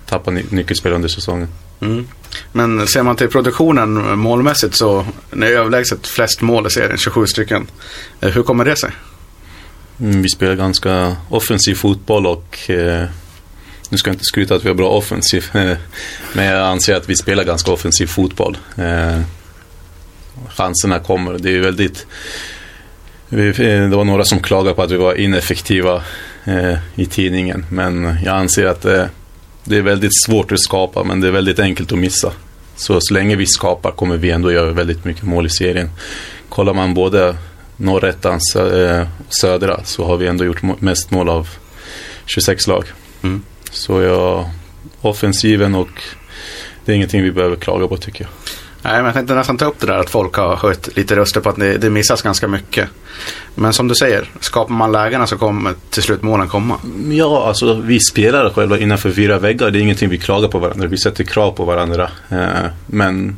tappa ny- nyckelspelare under säsongen. Mm. Men ser man till produktionen målmässigt så är överlägset flest mål i serien, 27 stycken. Eh, Hur kommer det sig? Mm, vi spelar ganska offensiv fotboll och eh, nu ska jag inte skryta att vi har bra offensiv. [laughs] men jag anser att vi spelar ganska offensiv fotboll. Eh, chanserna kommer. Det är väldigt... Det var några som klagade på att vi var ineffektiva eh, i tidningen. Men jag anser att eh, det är väldigt svårt att skapa men det är väldigt enkelt att missa. Så så länge vi skapar kommer vi ändå göra väldigt mycket mål i serien. Kollar man både norrettan och södra så har vi ändå gjort mest mål av 26 lag. Mm. Så ja, offensiven och det är ingenting vi behöver klaga på tycker jag. Nej, men jag tänkte nästan ta upp det där att folk har höjt lite röster på att det, det missas ganska mycket. Men som du säger, skapar man lägena så kommer till slut målen komma. Ja, alltså vi spelar själva innanför fyra väggar. Det är ingenting vi klagar på varandra. Vi sätter krav på varandra. Eh, Men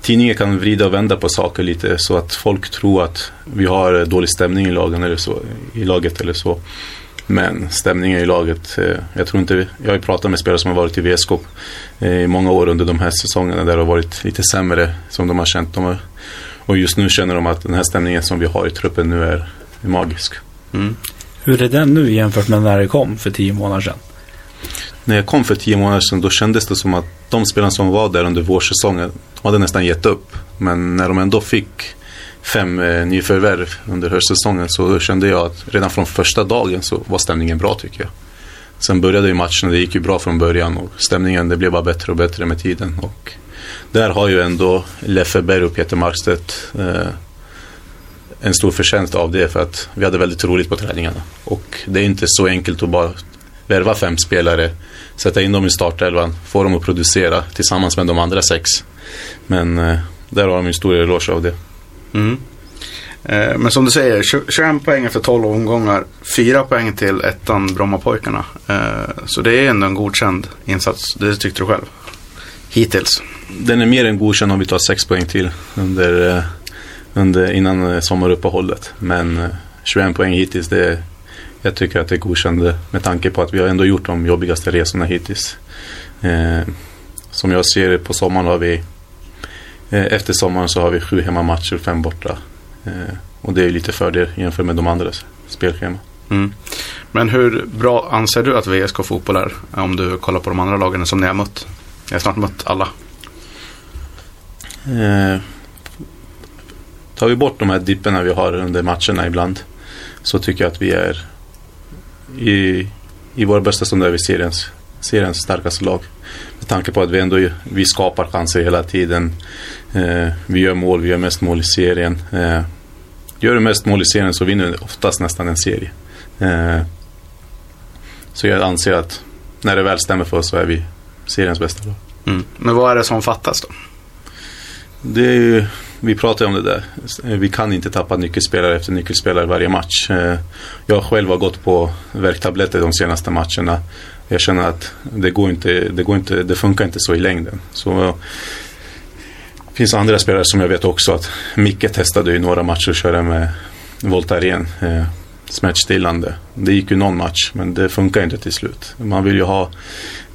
tidningen kan vrida och vända på saker lite så att folk tror att vi har dålig stämning i, lagen eller så, i laget eller så. Men stämningen i laget, eh, jag tror inte, jag har ju pratat med spelare som har varit i VSK eh, i många år under de här säsongerna där det har varit lite sämre som de har känt. De har, och just nu känner de att den här stämningen som vi har i truppen nu är, är magisk. Mm. Hur är den nu jämfört med när det kom för tio månader sedan? När jag kom för tio månader sedan då kändes det som att de spelarna som var där under vårsäsongen, de hade nästan gett upp. Men när de ändå fick fem eh, nyförvärv under höstsäsongen så kände jag att redan från första dagen så var stämningen bra tycker jag. Sen började ju matchen och det gick ju bra från början och stämningen det blev bara bättre och bättre med tiden. Och där har ju ändå Leffe Berg och Peter Markstedt eh, en stor förtjänst av det för att vi hade väldigt roligt på träningarna. Och det är inte så enkelt att bara värva fem spelare, sätta in dem i startelvan, få dem att producera tillsammans med de andra sex. Men eh, där har de en stor eloge av det. Mm. Eh, Men som du säger, 21 poäng efter 12 omgångar, 4 poäng till ettan Brommapojkarna. Eh, Så det är ändå en godkänd insats, det tyckte du själv. Hittills. Den är mer än godkänd om vi tar 6 poäng till under, eh, under, innan eh, sommaruppehållet. Men eh, 21 poäng hittills, det är, jag tycker att det är godkänd med tanke på att vi har ändå gjort de jobbigaste resorna hittills. Eh, som jag ser det på sommaren har vi efter sommaren så har vi sju hemmamatcher och fem borta. Eh, och det är ju lite fördel jämfört med de andras spelschema. Mm. Men hur bra anser du att VSK Fotboll är? Om du kollar på de andra lagen som ni har mött. Ni har snart mött alla. Eh, tar vi bort de här dipperna vi har under matcherna ibland så tycker jag att vi är i, i vår bästa stund är vi seriens, seriens starkaste lag. Med tanke på att vi ändå vi skapar chanser hela tiden. Eh, vi gör mål, vi gör mest mål i serien. Eh, gör du mest mål i serien så vinner du oftast nästan en serie. Eh, så jag anser att när det väl stämmer för oss så är vi seriens bästa lag. Mm. Men vad är det som fattas då? Det är ju, vi pratar ju om det där. Vi kan inte tappa nyckelspelare efter nyckelspelare varje match. Jag själv har gått på värktabletter de senaste matcherna. Jag känner att det går inte, det, går inte, det funkar inte så i längden. Så finns andra spelare som jag vet också att Micke testade ju några matcher att köra med Voltaren. Eh, smärtstillande. Det gick ju någon match men det funkar inte till slut. Man vill ju ha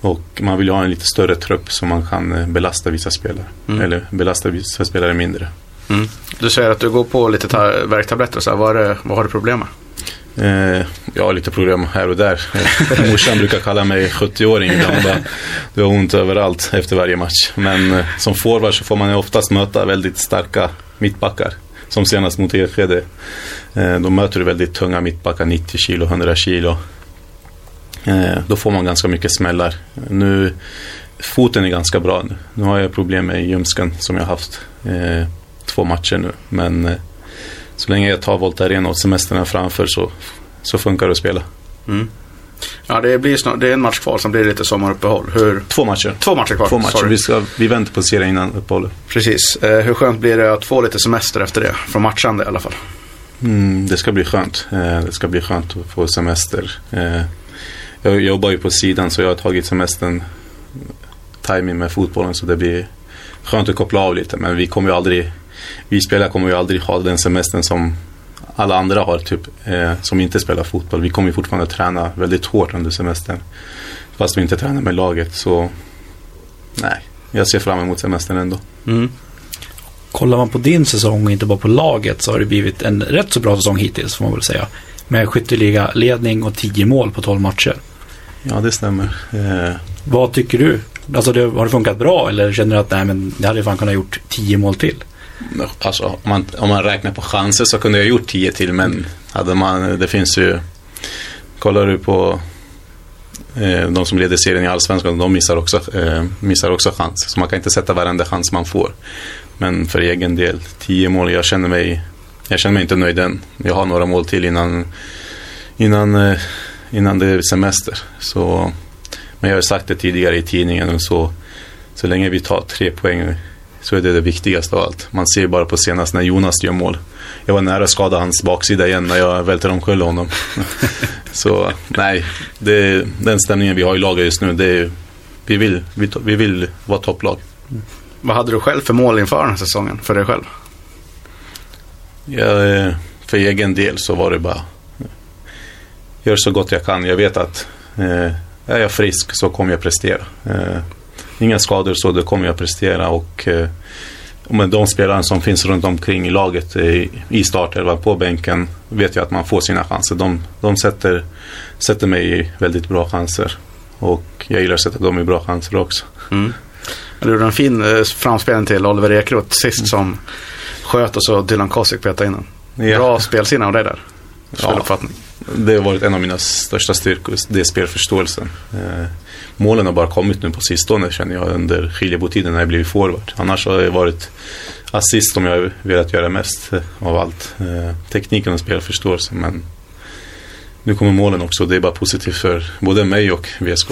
och man vill ha en lite större trupp så man kan eh, belasta vissa spelare. Mm. Eller belasta vissa spelare mindre. Mm. Du säger att du går på lite ta- värktabletter så här. Vad, är det, vad har du problem med? Eh, jag har lite problem här och där. [laughs] Morsan brukar kalla mig 70-åring ibland. Bara, Du har ont överallt efter varje match. Men eh, som forward så får man ju oftast möta väldigt starka mittbackar. Som senast mot Enskede. Eh, då möter du väldigt tunga mittbackar, 90 kilo, 100 kilo. Eh, då får man ganska mycket smällar. Nu, foten är ganska bra nu. Nu har jag problem med ljumsken som jag haft eh, två matcher nu. Men eh, så länge jag tar Voltaren och semesterna framför så, så funkar det att spela. Mm. Ja, det, blir snart, det är en match kvar, sen blir lite sommaruppehåll. Hur, Två matcher. två matcher kvar. Två matcher. Vi, ska, vi väntar på serien innan uppehållet. Precis. Eh, hur skönt blir det att få lite semester efter det? Från matchande i alla fall. Mm, det ska bli skönt. Eh, det ska bli skönt att få semester. Eh, jag jobbar ju på sidan så jag har tagit semestern timing med fotbollen så det blir skönt att koppla av lite. Men vi kommer ju aldrig, vi spelare kommer ju aldrig ha den semestern som alla andra har typ, eh, som inte spelar fotboll. Vi kommer ju fortfarande träna väldigt hårt under semestern. Fast vi inte tränar med laget så nej, jag ser fram emot semestern ändå. Mm. Kollar man på din säsong och inte bara på laget så har det blivit en rätt så bra säsong hittills får man väl säga. Med skytteliga ledning och 10 mål på 12 matcher. Ja, det stämmer. Eh, Vad tycker du? Alltså det, har det funkat bra eller känner du att nej men det hade fan kunnat gjort 10 mål till? Alltså, om, man, om man räknar på chanser så kunde jag gjort 10 till men hade man, det finns ju Kollar du på eh, de som leder serien i Allsvenskan, de missar också, eh, missar också chans. Så man kan inte sätta varenda chans man får. Men för egen del, 10 mål, jag känner mig, jag känner mig inte nöjd än. Jag har några mål till innan, innan, eh, innan det är semester. Så, men jag har sagt det tidigare i tidningen, så, så länge vi tar tre poäng så är det det viktigaste av allt. Man ser bara på senast när Jonas gör mål. Jag var nära att skada hans baksida igen när jag välter omkull honom. [laughs] så nej, det, den stämningen vi har i laget just nu, det är, vi, vill, vi, vi vill vara topplag. Vad hade du själv för mål inför den här säsongen, för dig själv? Jag, eh, för egen del så var det bara gör så gott jag kan. Jag vet att eh, är jag frisk så kommer jag prestera. Eh, inga skador så det kommer jag prestera och eh, med de spelarna som finns runt omkring i laget i, i startelvan på bänken vet jag att man får sina chanser. De, de sätter, sätter mig i väldigt bra chanser. Och jag gillar att sätta dem i bra chanser också. Mm. Du gjorde en fin eh, framspelning till Oliver Ekeroth sist som sköt och så Dylan Kosik petade in den. Ja. Bra spelsinne av dig där. Ja. Det har varit en av mina största styrkor, det är spelförståelsen. Eh, målen har bara kommit nu på sistone känner jag under skiljebotiden när jag blivit forward. Annars har det varit assist som jag har velat göra mest eh, av allt. Eh, tekniken och spelförståelsen men nu kommer målen också det är bara positivt för både mig och VSK.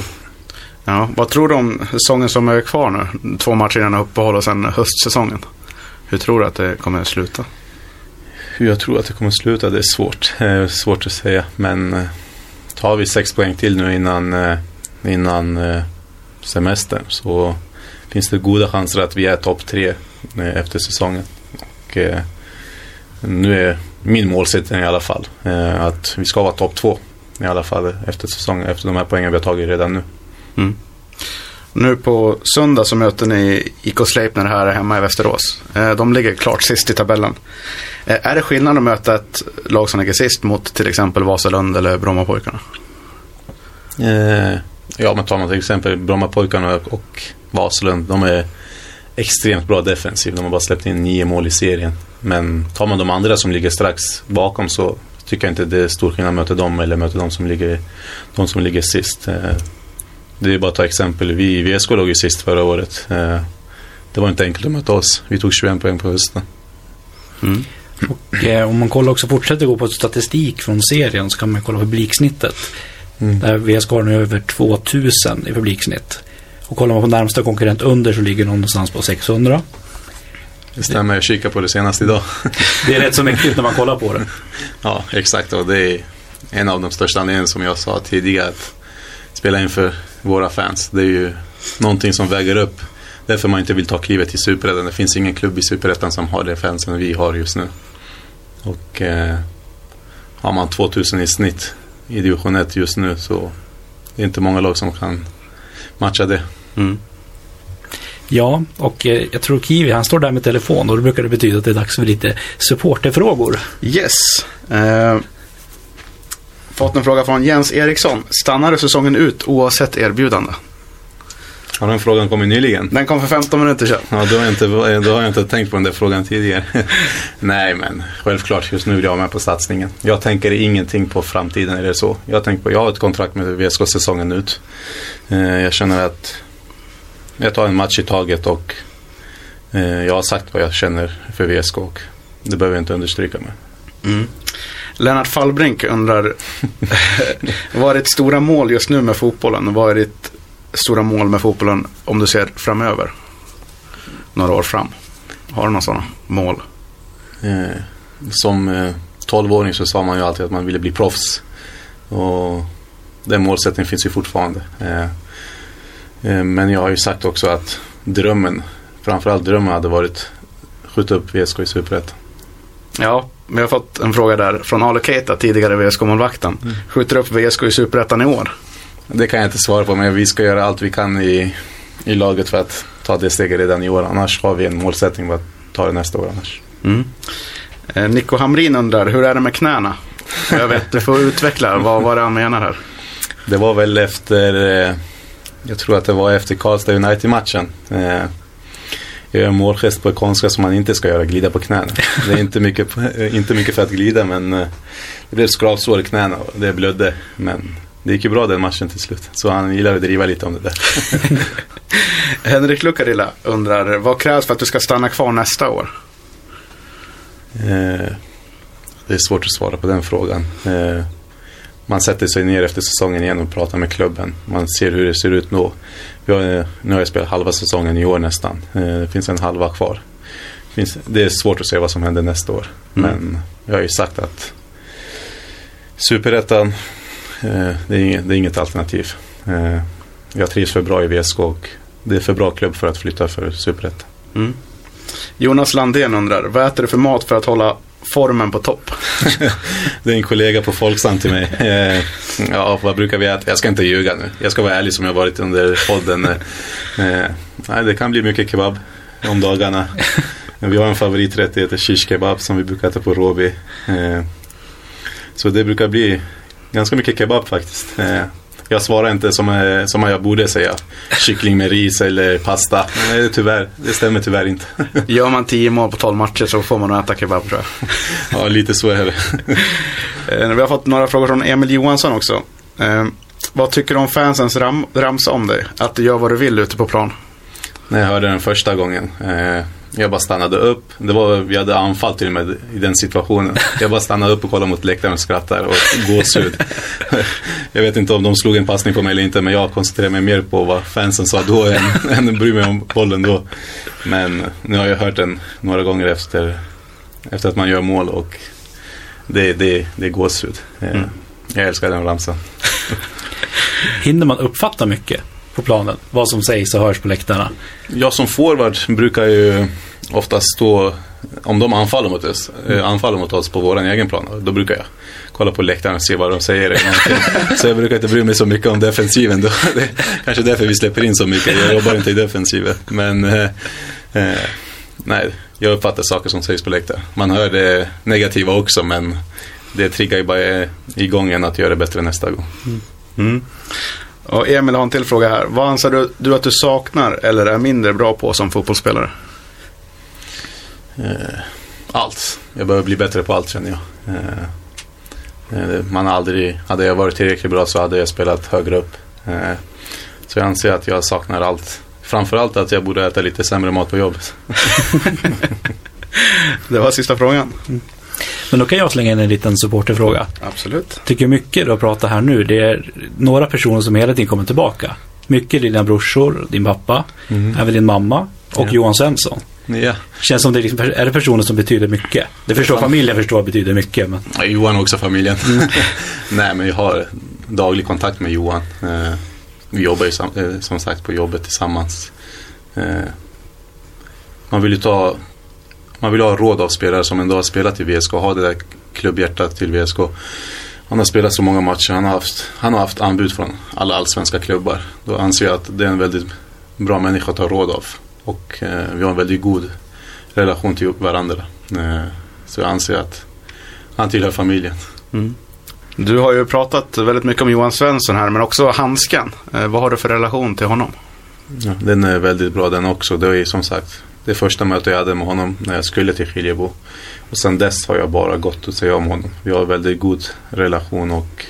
Ja, vad tror du om säsongen som är kvar nu? Två matcher innan uppehåll och sen höstsäsongen. Hur tror du att det kommer att sluta? Hur jag tror att det kommer att sluta, det är svårt. [laughs] Eh, svårt att säga. Men eh, tar vi sex poäng till nu innan, eh, innan eh, semestern så finns det goda chanser att vi är topp tre eh, efter säsongen. Och, eh, nu är min målsättning i alla fall att vi ska vara topp två i alla fall efter säsongen, efter de här poängen vi har tagit redan nu. Mm. Nu på söndag så möter ni IK Sleipner här hemma i Västerås. De ligger klart sist i tabellen. Är det skillnad att möta ett lag som ligger sist mot till exempel Vasalund eller Brommapojkarna? Eh, ja, men tar man till exempel Brommapojkarna och, och Vasalund. De är extremt bra defensiv. De har bara släppt in nio mål i serien. Men tar man de andra som ligger strax bakom så tycker jag inte det är stor skillnad att möta dem eller möta de som ligger, de som ligger sist. Eh, det är bara att ta exempel. Vi i VSK låg ju sist förra året. Eh, det var inte enkelt att möta oss. Vi tog 21 poäng på hösten. Mm. Och eh, om man kollar också fortsätter gå på statistik från serien så kan man kolla publiksnittet. Mm. Där VSK har nu över 2000 i publiksnitt. Och kollar man på närmsta konkurrent under så ligger någon någonstans på 600. Det stämmer, jag kikade på det senast idag. Det är rätt så mäktigt när man kollar på det. [laughs] Ja, exakt. Och det är en av de största anledningarna som jag sa tidigare. Att spela inför våra fans. Det är ju någonting som väger upp. Därför man inte vill ta klivet till Superettan. Det finns ingen klubb i Superettan som har det fansen vi har just nu. Och eh, har man 2000 i snitt i division 1 just nu så det är inte många lag som kan matcha det. Mm. Ja, och eh, jag tror Kiwi, han står där med telefon och då brukar det betyda att det är dags för lite supporterfrågor. Yes. Eh, fått en fråga från Jens Eriksson. Stannar du säsongen ut oavsett erbjudande? Har den frågan kommit nyligen? Den kom för 15 minuter sedan. Ja, då har, jag inte, då har jag inte tänkt på den där frågan tidigare. [laughs] Nej, men självklart just nu vill jag vara med på satsningen. Jag tänker ingenting på framtiden eller så. Jag tänker på, jag har ett kontrakt med VSK säsongen ut. Eh, jag känner att jag tar en match i taget och eh, jag har sagt vad jag känner för VSK och det behöver jag inte understryka med. Mm. Lennart Fallbrink undrar, [laughs] vad är ditt stora mål just nu med fotbollen? Vad är ditt stora mål med fotbollen om du ser framöver? Några år fram. Har du några sådana mål? Eh, som eh, 12-åring så sa man ju alltid att man ville bli proffs. Och den målsättningen finns ju fortfarande. Eh, eh, men jag har ju sagt också att drömmen, framförallt drömmen hade varit skjuta upp VSK i Superettan. Ja, vi har fått en fråga där från Ale Keita, tidigare VSK-målvakten. Skjuter upp VSK i Superettan i år? Det kan jag inte svara på men vi ska göra allt vi kan i, i laget för att ta det steget redan i år. Annars har vi en målsättning att ta det nästa år annars. Mm. Eh, Nico Hamrin undrar, hur är det med knäna? Jag vet, du får utveckla. Vad var det han menar här? Det var väl efter, eh, jag tror att det var efter Karlstad United-matchen. Eh, jag gör en målgest på konstgräs som man inte ska göra, glida på knäna. Det är inte mycket, eh, [laughs] inte mycket för att glida men eh, det blev skravsår i knäna och det blödde. Men det gick ju bra den matchen till slut. Så han gillar att driva lite om det där. [laughs] Henrik Lukarilla undrar, vad krävs för att du ska stanna kvar nästa år? Eh, det är svårt att svara på den frågan. Eh, man sätter sig ner efter säsongen igen och pratar med klubben. Man ser hur det ser ut nu. Vi har, eh, nu har jag spelat halva säsongen i år nästan. Eh, det finns en halva kvar. Det finns, det är svårt att se vad som händer nästa år. Mm. Men jag har ju sagt att Superettan, det, är inget, det är inget alternativ. Eh, jag trivs för bra i VSK och det är för bra klubb för att flytta för Superettan. Mm. Jonas Landén undrar, vad äter du för mat för att hålla formen på topp? [laughs] Det är en kollega på Folksam till mig. Eh, ja, vad brukar vi äta? Jag ska inte ljuga nu. Jag ska vara ärlig som jag varit under podden. Eh, nej, det kan bli mycket kebab om dagarna. Vi har en favoriträtt, det heter shish kebab som vi brukar äta på Råby. Eh, så det brukar bli ganska mycket kebab faktiskt. Eh, jag svarar inte som, eh, som jag borde säga. Kyckling med ris eller pasta. Nej, tyvärr, det stämmer tyvärr inte. [laughs] Gör man 10 mål på 12 matcher så får man nog äta kebab tror jag. Ja, lite så är det. [laughs] Eh, Vi har fått några frågor från Emil Johansson också. Vad tycker du om fansens ram ramsa om dig? Att du gör vad du vill ute på plan? När jag hörde den första gången. Jag bara stannade upp. Det var, vi hade anfall till och med i den situationen. Jag bara stannade upp och kollade mot läktaren och skrattade och gåshud. jag vet inte om de slog en passning på mig eller inte men jag koncentrerade mig mer på vad fansen sa då än, än att bry mig om bollen då. Men nu har jag hört den några gånger efter, efter att man gör mål och det, det, det är gåshud. Eh, Mm. Jag älskar den ramsan. Hinner man uppfatta mycket på planen? Vad som sägs och hörs på läktarna? Jag som forward brukar ju oftast stå, om de anfaller mot oss, eh, anfaller mot oss på vår egen plan, då brukar jag kolla på läktaren och se vad de säger. [laughs] så jag brukar inte bry mig så mycket om defensiven. Då. [laughs] Det är kanske därför vi släpper in så mycket. Jag jobbar inte i defensiven. Men eh, eh, nej, jag uppfattar saker som sägs på läktaren. Man hör det negativa också, men det triggar ju bara igång en att göra det bättre nästa gång. Mm. Och Emil har en till fråga här. Vad anser du, du att du saknar eller är mindre bra på som fotbollsspelare? Eh, allt. Jag behöver bli bättre på allt känner jag. Eh, eh, man aldrig, hade jag varit tillräckligt bra så hade jag spelat högre upp. Så jag anser att jag saknar allt. Framförallt att jag borde äta lite sämre mat på jobbet. [laughs] Det var sista frågan. Men då kan jag slänga in en liten supporterfråga. Absolut. Tycker mycket du har pratat här nu, det är några personer som hela tiden kommer tillbaka. Mycket dina brorsor, din pappa, även din mamma och Ja. Johan Svensson. Ja. Känns som det är, liksom, är det personer som betyder mycket. Det förstår familjen förstår betyder mycket. Men Ja, Johan också familjen. [laughs] Nej men jag har daglig kontakt med Johan. Eh, vi jobbar ju eh, som sagt på jobbet tillsammans. Eh, man vill ju ta man vill ha råd av spelare som ändå har spelat i VSK och ha det där klubbhjärtat till VSK. Han har spelat så många matcher, han har haft, han har haft anbud från alla allsvenska klubbar. Då anser jag att det är en väldigt bra människa att ha råd av. Och eh, vi har en väldigt god relation till varandra. Eh, så jag anser att han tillhör familjen. Du har ju pratat väldigt mycket om Johan Svensson här, men också handsken. Eh, vad har du för relation till honom? Ja, den är väldigt bra den också. Det ju som sagt det första mötet jag hade med honom när jag skulle till Skiljebo. Och sen dess har jag bara gått och säga om honom. Vi har en väldigt god relation och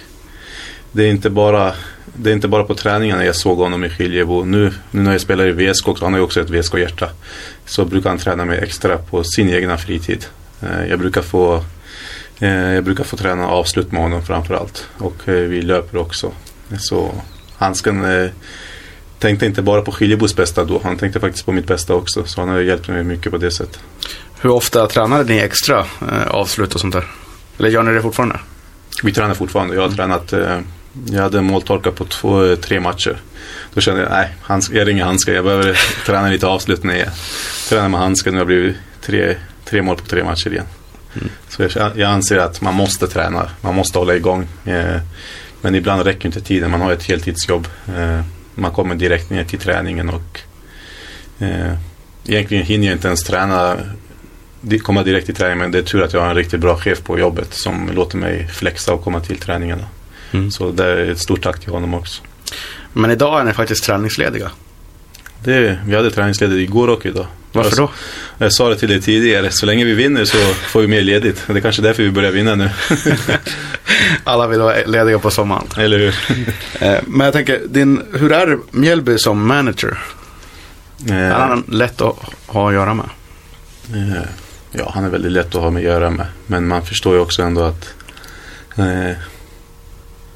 det är inte bara, det är inte bara på träningarna jag såg honom i Skiljebo. Nu, nu när jag spelar i VSK också, han har ju också ett VSK-hjärta. Så brukar han träna mig extra på sin egna fritid. Eh, jag brukar få eh, jag brukar få träna avslut med honom framförallt. Och eh, vi löper också. Så handsken tänkte inte bara på Skiljebos bästa då. Han tänkte faktiskt på mitt bästa också. Så han har hjälpt mig mycket på det sättet. Hur ofta tränade ni extra eh, avslut och sånt där? Eller gör ni det fortfarande? Vi tränar fortfarande. Jag har tränat, eh, jag hade måltorka på två, eh, tre matcher. Då kände jag, nej, hands- jag ringer handskar. Jag behöver [laughs] träna lite avslut när jag tränar med handsken. Nu har det blivit tre, tre mål på tre matcher igen. Så jag, jag anser att man måste träna. Man måste hålla igång. Eh, men ibland räcker inte tiden. Man har ett heltidsjobb. Eh, man kommer direkt ner till träningen och eh, egentligen hinner jag inte ens träna komma direkt till träningen men det är tur att jag har en riktigt bra chef på jobbet som låter mig flexa och komma till träningarna. Mm. Så det är ett stort tack till honom också. Men idag är ni faktiskt träningslediga. Det, vi hade träningsledigt igår och idag. Varför då? Jag sa det till dig tidigare, så länge vi vinner så får vi mer ledigt. Det är kanske därför vi börjar vinna nu. [laughs] [laughs] Alla vill vara lediga på sommaren. Eller hur? Eh, Men jag tänker, din, hur är Mjällby som manager? Är Eh, han lätt att ha att göra med? Eh, Ja, han är väldigt lätt att ha med att göra med. Men man förstår ju också ändå att eh,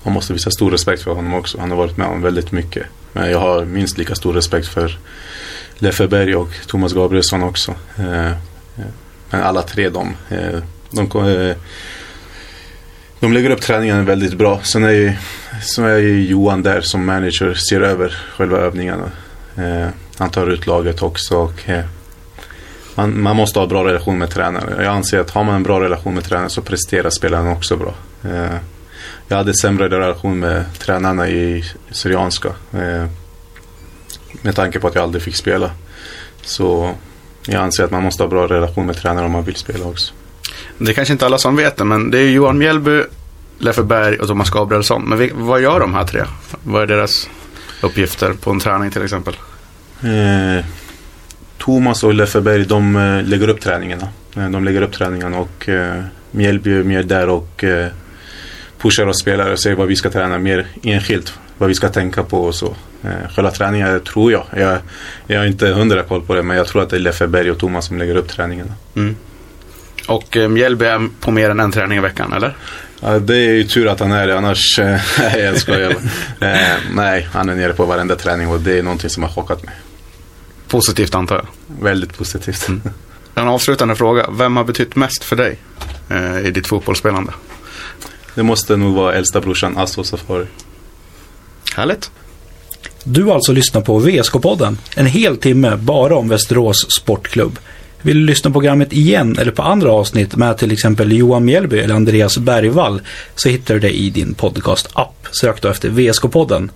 man måste visa stor respekt för honom också. Han har varit med om väldigt mycket. Men jag har minst lika stor respekt för Leffe Berg och Thomas Gabrielsson också. Eh, eh, men alla tre de, eh, de, eh, de lägger upp träningen väldigt bra. Sen är, ju, så är ju Johan där som manager, ser över själva övningarna. Eh, han tar ut laget också och eh, man, man måste ha bra relation med tränaren. Jag anser att har man en bra relation med tränaren så presterar spelaren också bra. Eh, jag hade sämre relation med tränarna i Syrianska. Eh, med tanke på att jag aldrig fick spela. Så jag anser att man måste ha bra relation med tränaren om man vill spela också. Det är kanske inte alla som vet det, men det är Johan Mjällby, Leffe Berg och Thomas Gabrielsson. Men vi, vad gör de här tre? Vad är deras uppgifter på en träning till exempel? Eh, Thomas och Lefferberg de eh, lägger upp träningarna. Eh, de lägger upp träningarna och eh, Mjällby är mer där och eh, pushar oss spelare och säger vad vi ska träna mer enskilt. Vad vi ska tänka på och så. Eh, själva träningen tror jag. jag. Jag har inte hundra koll på det men jag tror att det är Lefferberg och Thomas som lägger upp träningarna. Mm. Och Mjällby är på mer än en träning i veckan, eller? Ja, det är ju tur att han är det annars, [laughs] eh, nej jag skojar. eh, nej, han är nere på varenda träning och det är någonting som har chockat mig. Positivt antar jag. Väldigt positivt. [laughs] En avslutande fråga. Vem har betytt mest för dig eh, i ditt fotbollsspelande? Det måste nog vara äldsta brorsan Asso Safari. Härligt. Du har alltså lyssnat på VSK-podden. En hel timme bara om Västerås Sportklubb. Vill du lyssna på programmet igen eller på andra avsnitt med till exempel Johan Mjällby eller Andreas Bergvall så hittar du det i din podcast-app. Sök då efter VSK-podden.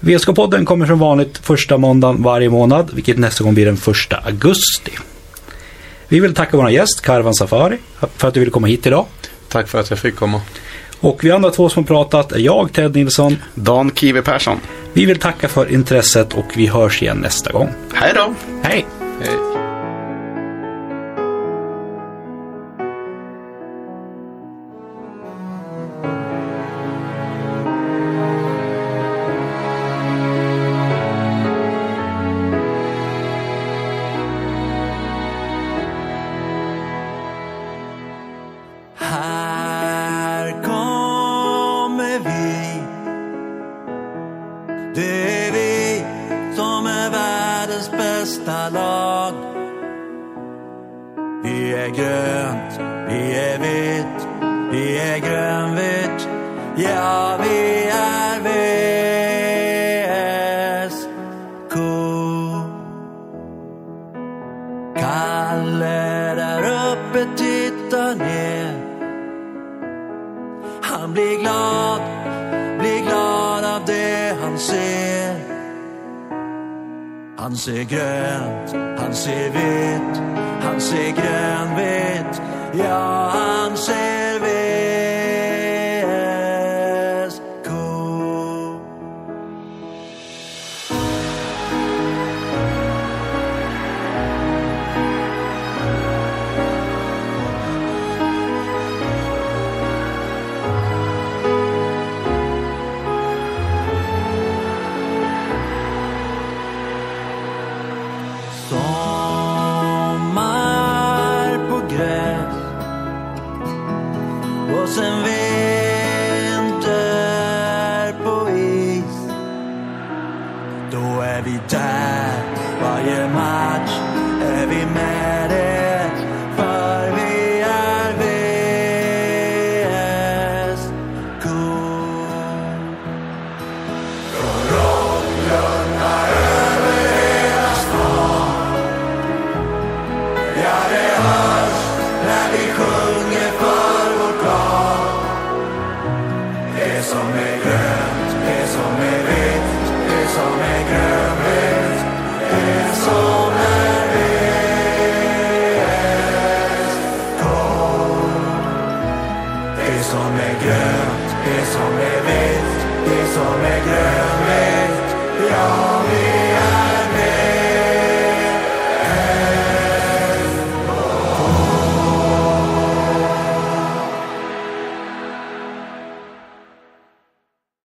VSK-podden kommer som vanligt första måndagen varje månad, vilket nästa gång blir den första augusti. Vi vill tacka vår gäst Karvan Safari för att du ville komma hit idag. Tack för att jag fick komma. Och vi andra två som har pratat är jag, Ted Nilsson. Dan Kiwi Persson. Vi vill tacka för intresset och vi hörs igen nästa gång. Hej då! Hej! Hej. Han blir glad, blir glad av det han ser. Han ser grönt, han ser vitt, han ser grönvitt. Ja, han ser